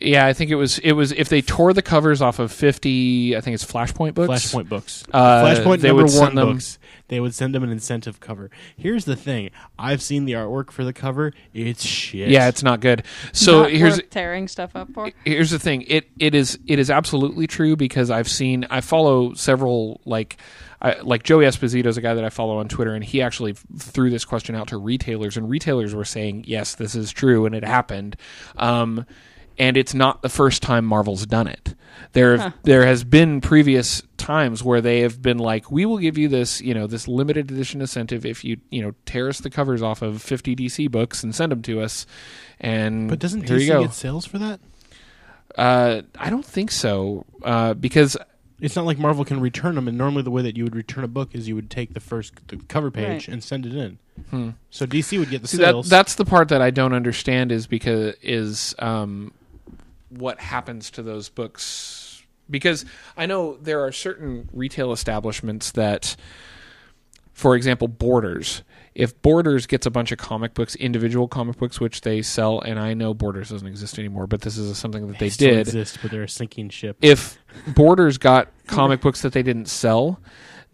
Yeah, I think it was it was if they tore the covers off of fifty. I think it's Flashpoint books.
Flashpoint books.
Uh,
Flashpoint
they
number
would
one
send them-
books. They would send them an incentive cover. Here's the thing: I've seen the artwork for the cover. It's shit.
Yeah, it's not good. So
Not
here's
worth tearing stuff up for.
here's the thing it it is it is absolutely true because i've seen i follow several like I, like joey esposito is a guy that i follow on twitter and he actually f- threw this question out to retailers and retailers were saying yes this is true and it happened um, and it's not the first time marvel's done it there
Huh.
there has been previous times where they have been like we will give you this you know this limited edition incentive if you you know tear us the covers off of 50 dc books and send them to us and
But doesn't
here you
DC
go.
get sales for that?
Uh, I don't think so. Uh, because
It's not like Marvel can return them, and normally the way that you would return a book is you would take the first the cover page
Right.
and send it in.
hmm.
So DC would get the
See, that,
sales.
that's the part that I don't understand is because is um, what happens to those books because I know there are certain retail establishments that, for example, Borders. If Borders gets a bunch of comic books, individual comic books, which they sell, and I know Borders doesn't exist anymore, but this is something that they,
still
did.
exist, but they're a sinking ship.
if Borders got comic books that they didn't sell,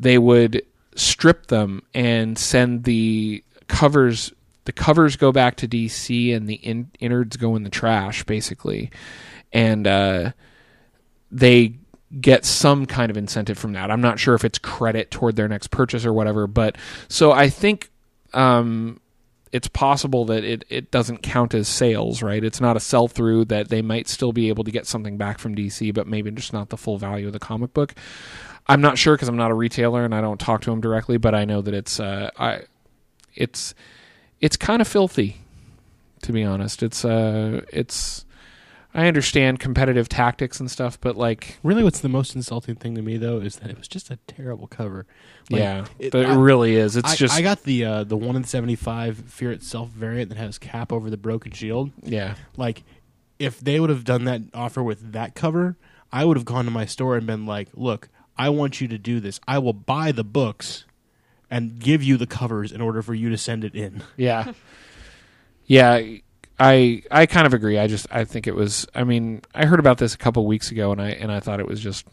they would strip them and send the covers. The covers go back to DC, and the in, innards go in the trash, basically. And uh, they get some kind of incentive from that. I'm not sure if it's credit toward their next purchase or whatever, but so I think um, it's possible that it, it doesn't count as sales, right? It's not a sell through that they might still be able to get something back from DC, but maybe just not the full value of the comic book. I'm not sure because I'm not a retailer and I don't talk to them directly, but I know that it's uh, I it's it's kind of filthy, to be honest. It's uh it's I understand competitive tactics and stuff, but like
Really, what's the most insulting thing to me though is that it was just a terrible cover. Like,
yeah,
it-
but it really is. It's
I,
just
I got the uh, the one in seventy five Fear Itself variant that has Cap over the broken shield.
yeah.
Like, if they would have done that offer with that cover, I would have gone to my store and been like, "Look, I want you to do this. I will buy the books and give you the covers in order for you to send it in."
Yeah. yeah, I I kind of agree. I just I think it was I mean, I heard about this a couple weeks ago and I and I thought it was just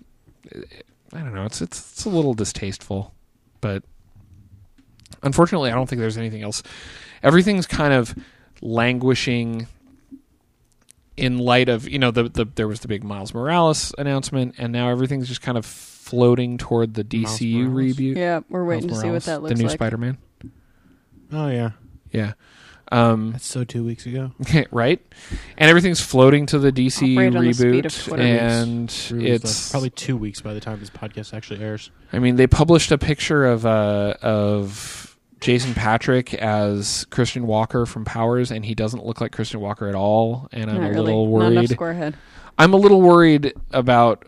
I don't know, it's it's it's a little distasteful. But unfortunately, I don't think there's anything else. Everything's kind of languishing in light of, you know, the, the there was the big Miles Morales announcement and now everything's just kind of floating toward the
Miles
DCU reboot.
Yeah, we're waiting
Miles
to see what that looks like.
The new
like.
Spider-Man.
Oh yeah,
Yeah. Um
that's so two weeks ago.
right? And everything's floating to the DC
Operate on the speed of
reboot,
Twitter.
and
Through is
it's
the- probably two weeks by the time this podcast actually airs.
I mean, they published a picture of uh of Jason Patric as Christian Walker from Powers, and he doesn't look like Christian Walker at all, and I'm
Not
a
really.
little
Not enough
worried.
squarehead.
I'm a little worried about.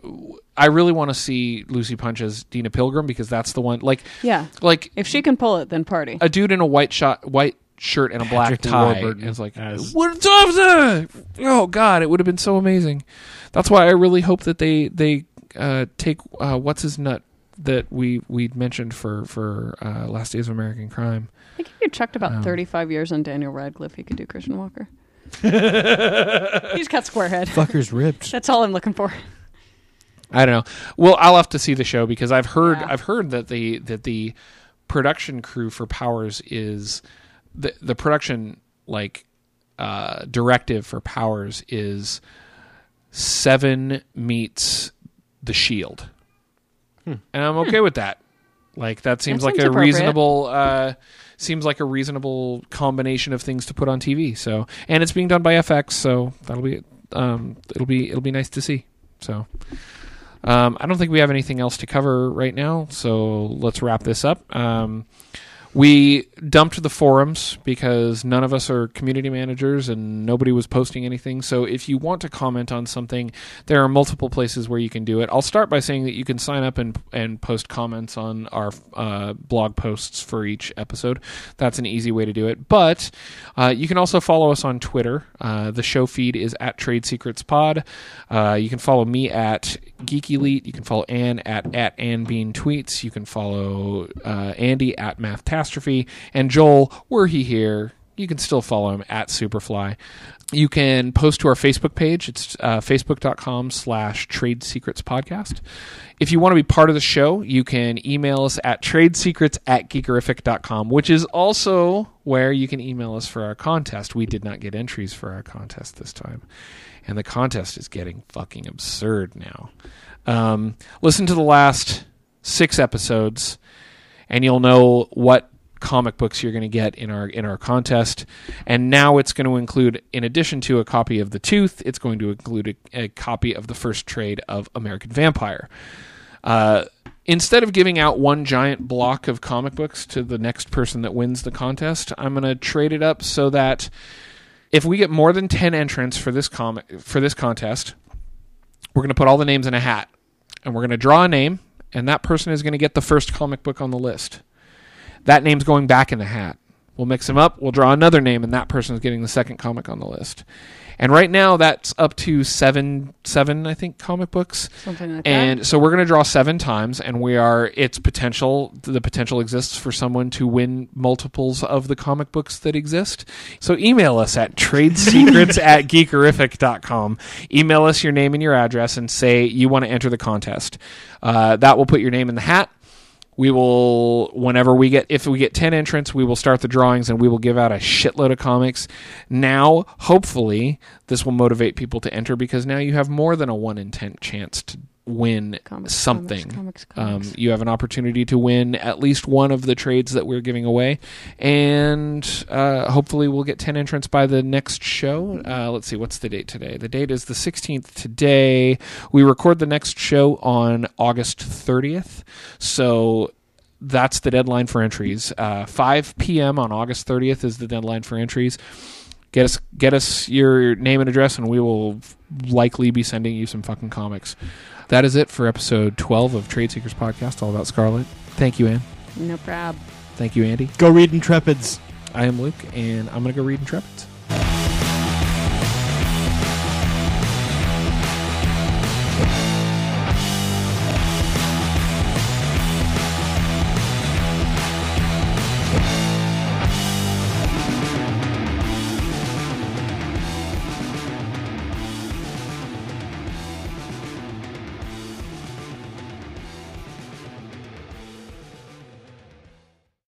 I really want to see Lucy Punch as Deena Pilgrim because that's the one. Like,
Yeah.
like
If she can pull it, then party.
a dude in a white shot, white shirt and a black
Patrick
tie.
Warburton
It's like,
as-
what's up there? Oh God, it would have been so amazing. That's why I really hope that they they uh, take uh, what's his nut that we we mentioned for for uh, Last Days of American Crime.
I think if you chucked about
Um,
35 years on Daniel Radcliffe, you could do Christian Walker. He's got squarehead.
Fucker's ripped.
That's all I'm looking for.
I don't know. Well, I'll have to see the show because I've heard
Yeah.
I've heard that the that the production crew for Powers is the the production like uh, directive for Powers is seven meets the Shield, and I'm okay with that. Like that seems
That
like a reasonable uh, seems like a reasonable combination of things to put on TV. So and it's being done by FX, so that'll be um, it'll be it'll be nice to see. So. Um, I don't think we have anything else to cover right now, so let's wrap this up. Um, we dumped the forums because none of us are community managers and nobody was posting anything. So if you want to comment on something, there are multiple places where you can do it. I'll start by saying that you can sign up and and post comments on our uh, blog posts for each episode. That's an easy way to do it. But uh, you can also follow us on Twitter. Uh, the show feed is at Trade Secrets Pod. Uh, you can follow me at Geek Elite. You can follow Ann at at Bean Tweets. You can follow uh, Andy at Mathtastrophe and Joel. Were he here? You can still follow him at Superfly. You can post to our Facebook page. It's uh, facebook.com slash trade secrets podcast. If you want to be part of the show, you can email us at tradesecrets at geekerific.com, which is also where you can email us for our contest. We did not get entries for our contest this time. And the contest is getting fucking absurd now. Um, listen to the last six episodes, and you'll know what comic books you're going to get in our in our contest. And now it's going to include, in addition to a copy of The Tooth, it's going to include a, a copy of the first trade of American Vampire. Uh, instead of giving out one giant block of comic books to the next person that wins the contest, I'm going to trade it up so that if we get more than 10 entrants for this comic for this contest, we're going to put all the names in a hat and we're going to draw a name and that person is going to get the first comic book on the list. That name's going back in the hat. We'll mix them up, we'll draw another name and that person is getting the second comic on the list. And right now that's up to 7 7 I think comic books.
Something like that.
And so we're going to draw seven times, and we are. It's potential. The potential exists for someone to win multiples of the comic books that exist. So email us at tradesecrets at geekerific.com. Email us your name and your address, and say you want to enter the contest. Uh, that will put your name in the hat. We will, whenever we get, if we get 10 entrants, we will start the drawings and we will give out a shitload of comics. Now, hopefully, this will motivate people to enter because now you have more than a 1 in 10 chance to win
Comics,
something.
Comics, comics,
Um, you have an opportunity to win at least one of the trades that we're giving away, and uh, hopefully we'll get ten entrants by the next show. Uh, let's see, what's the date today? The date is the sixteenth today. We record the next show on August thirtieth, so that's the deadline for entries. Uh, Five p.m. on August thirtieth is the deadline for entries. Get us, get us your name and address, and we will likely be sending you some fucking comics. That is it for episode 12 of Trade Secrets Podcast, all about Scarlet. Thank you, Ann.
No prob.
Thank you, Andy.
Go read Intrepids.
I am Luke, and I'm going to go read Intrepids.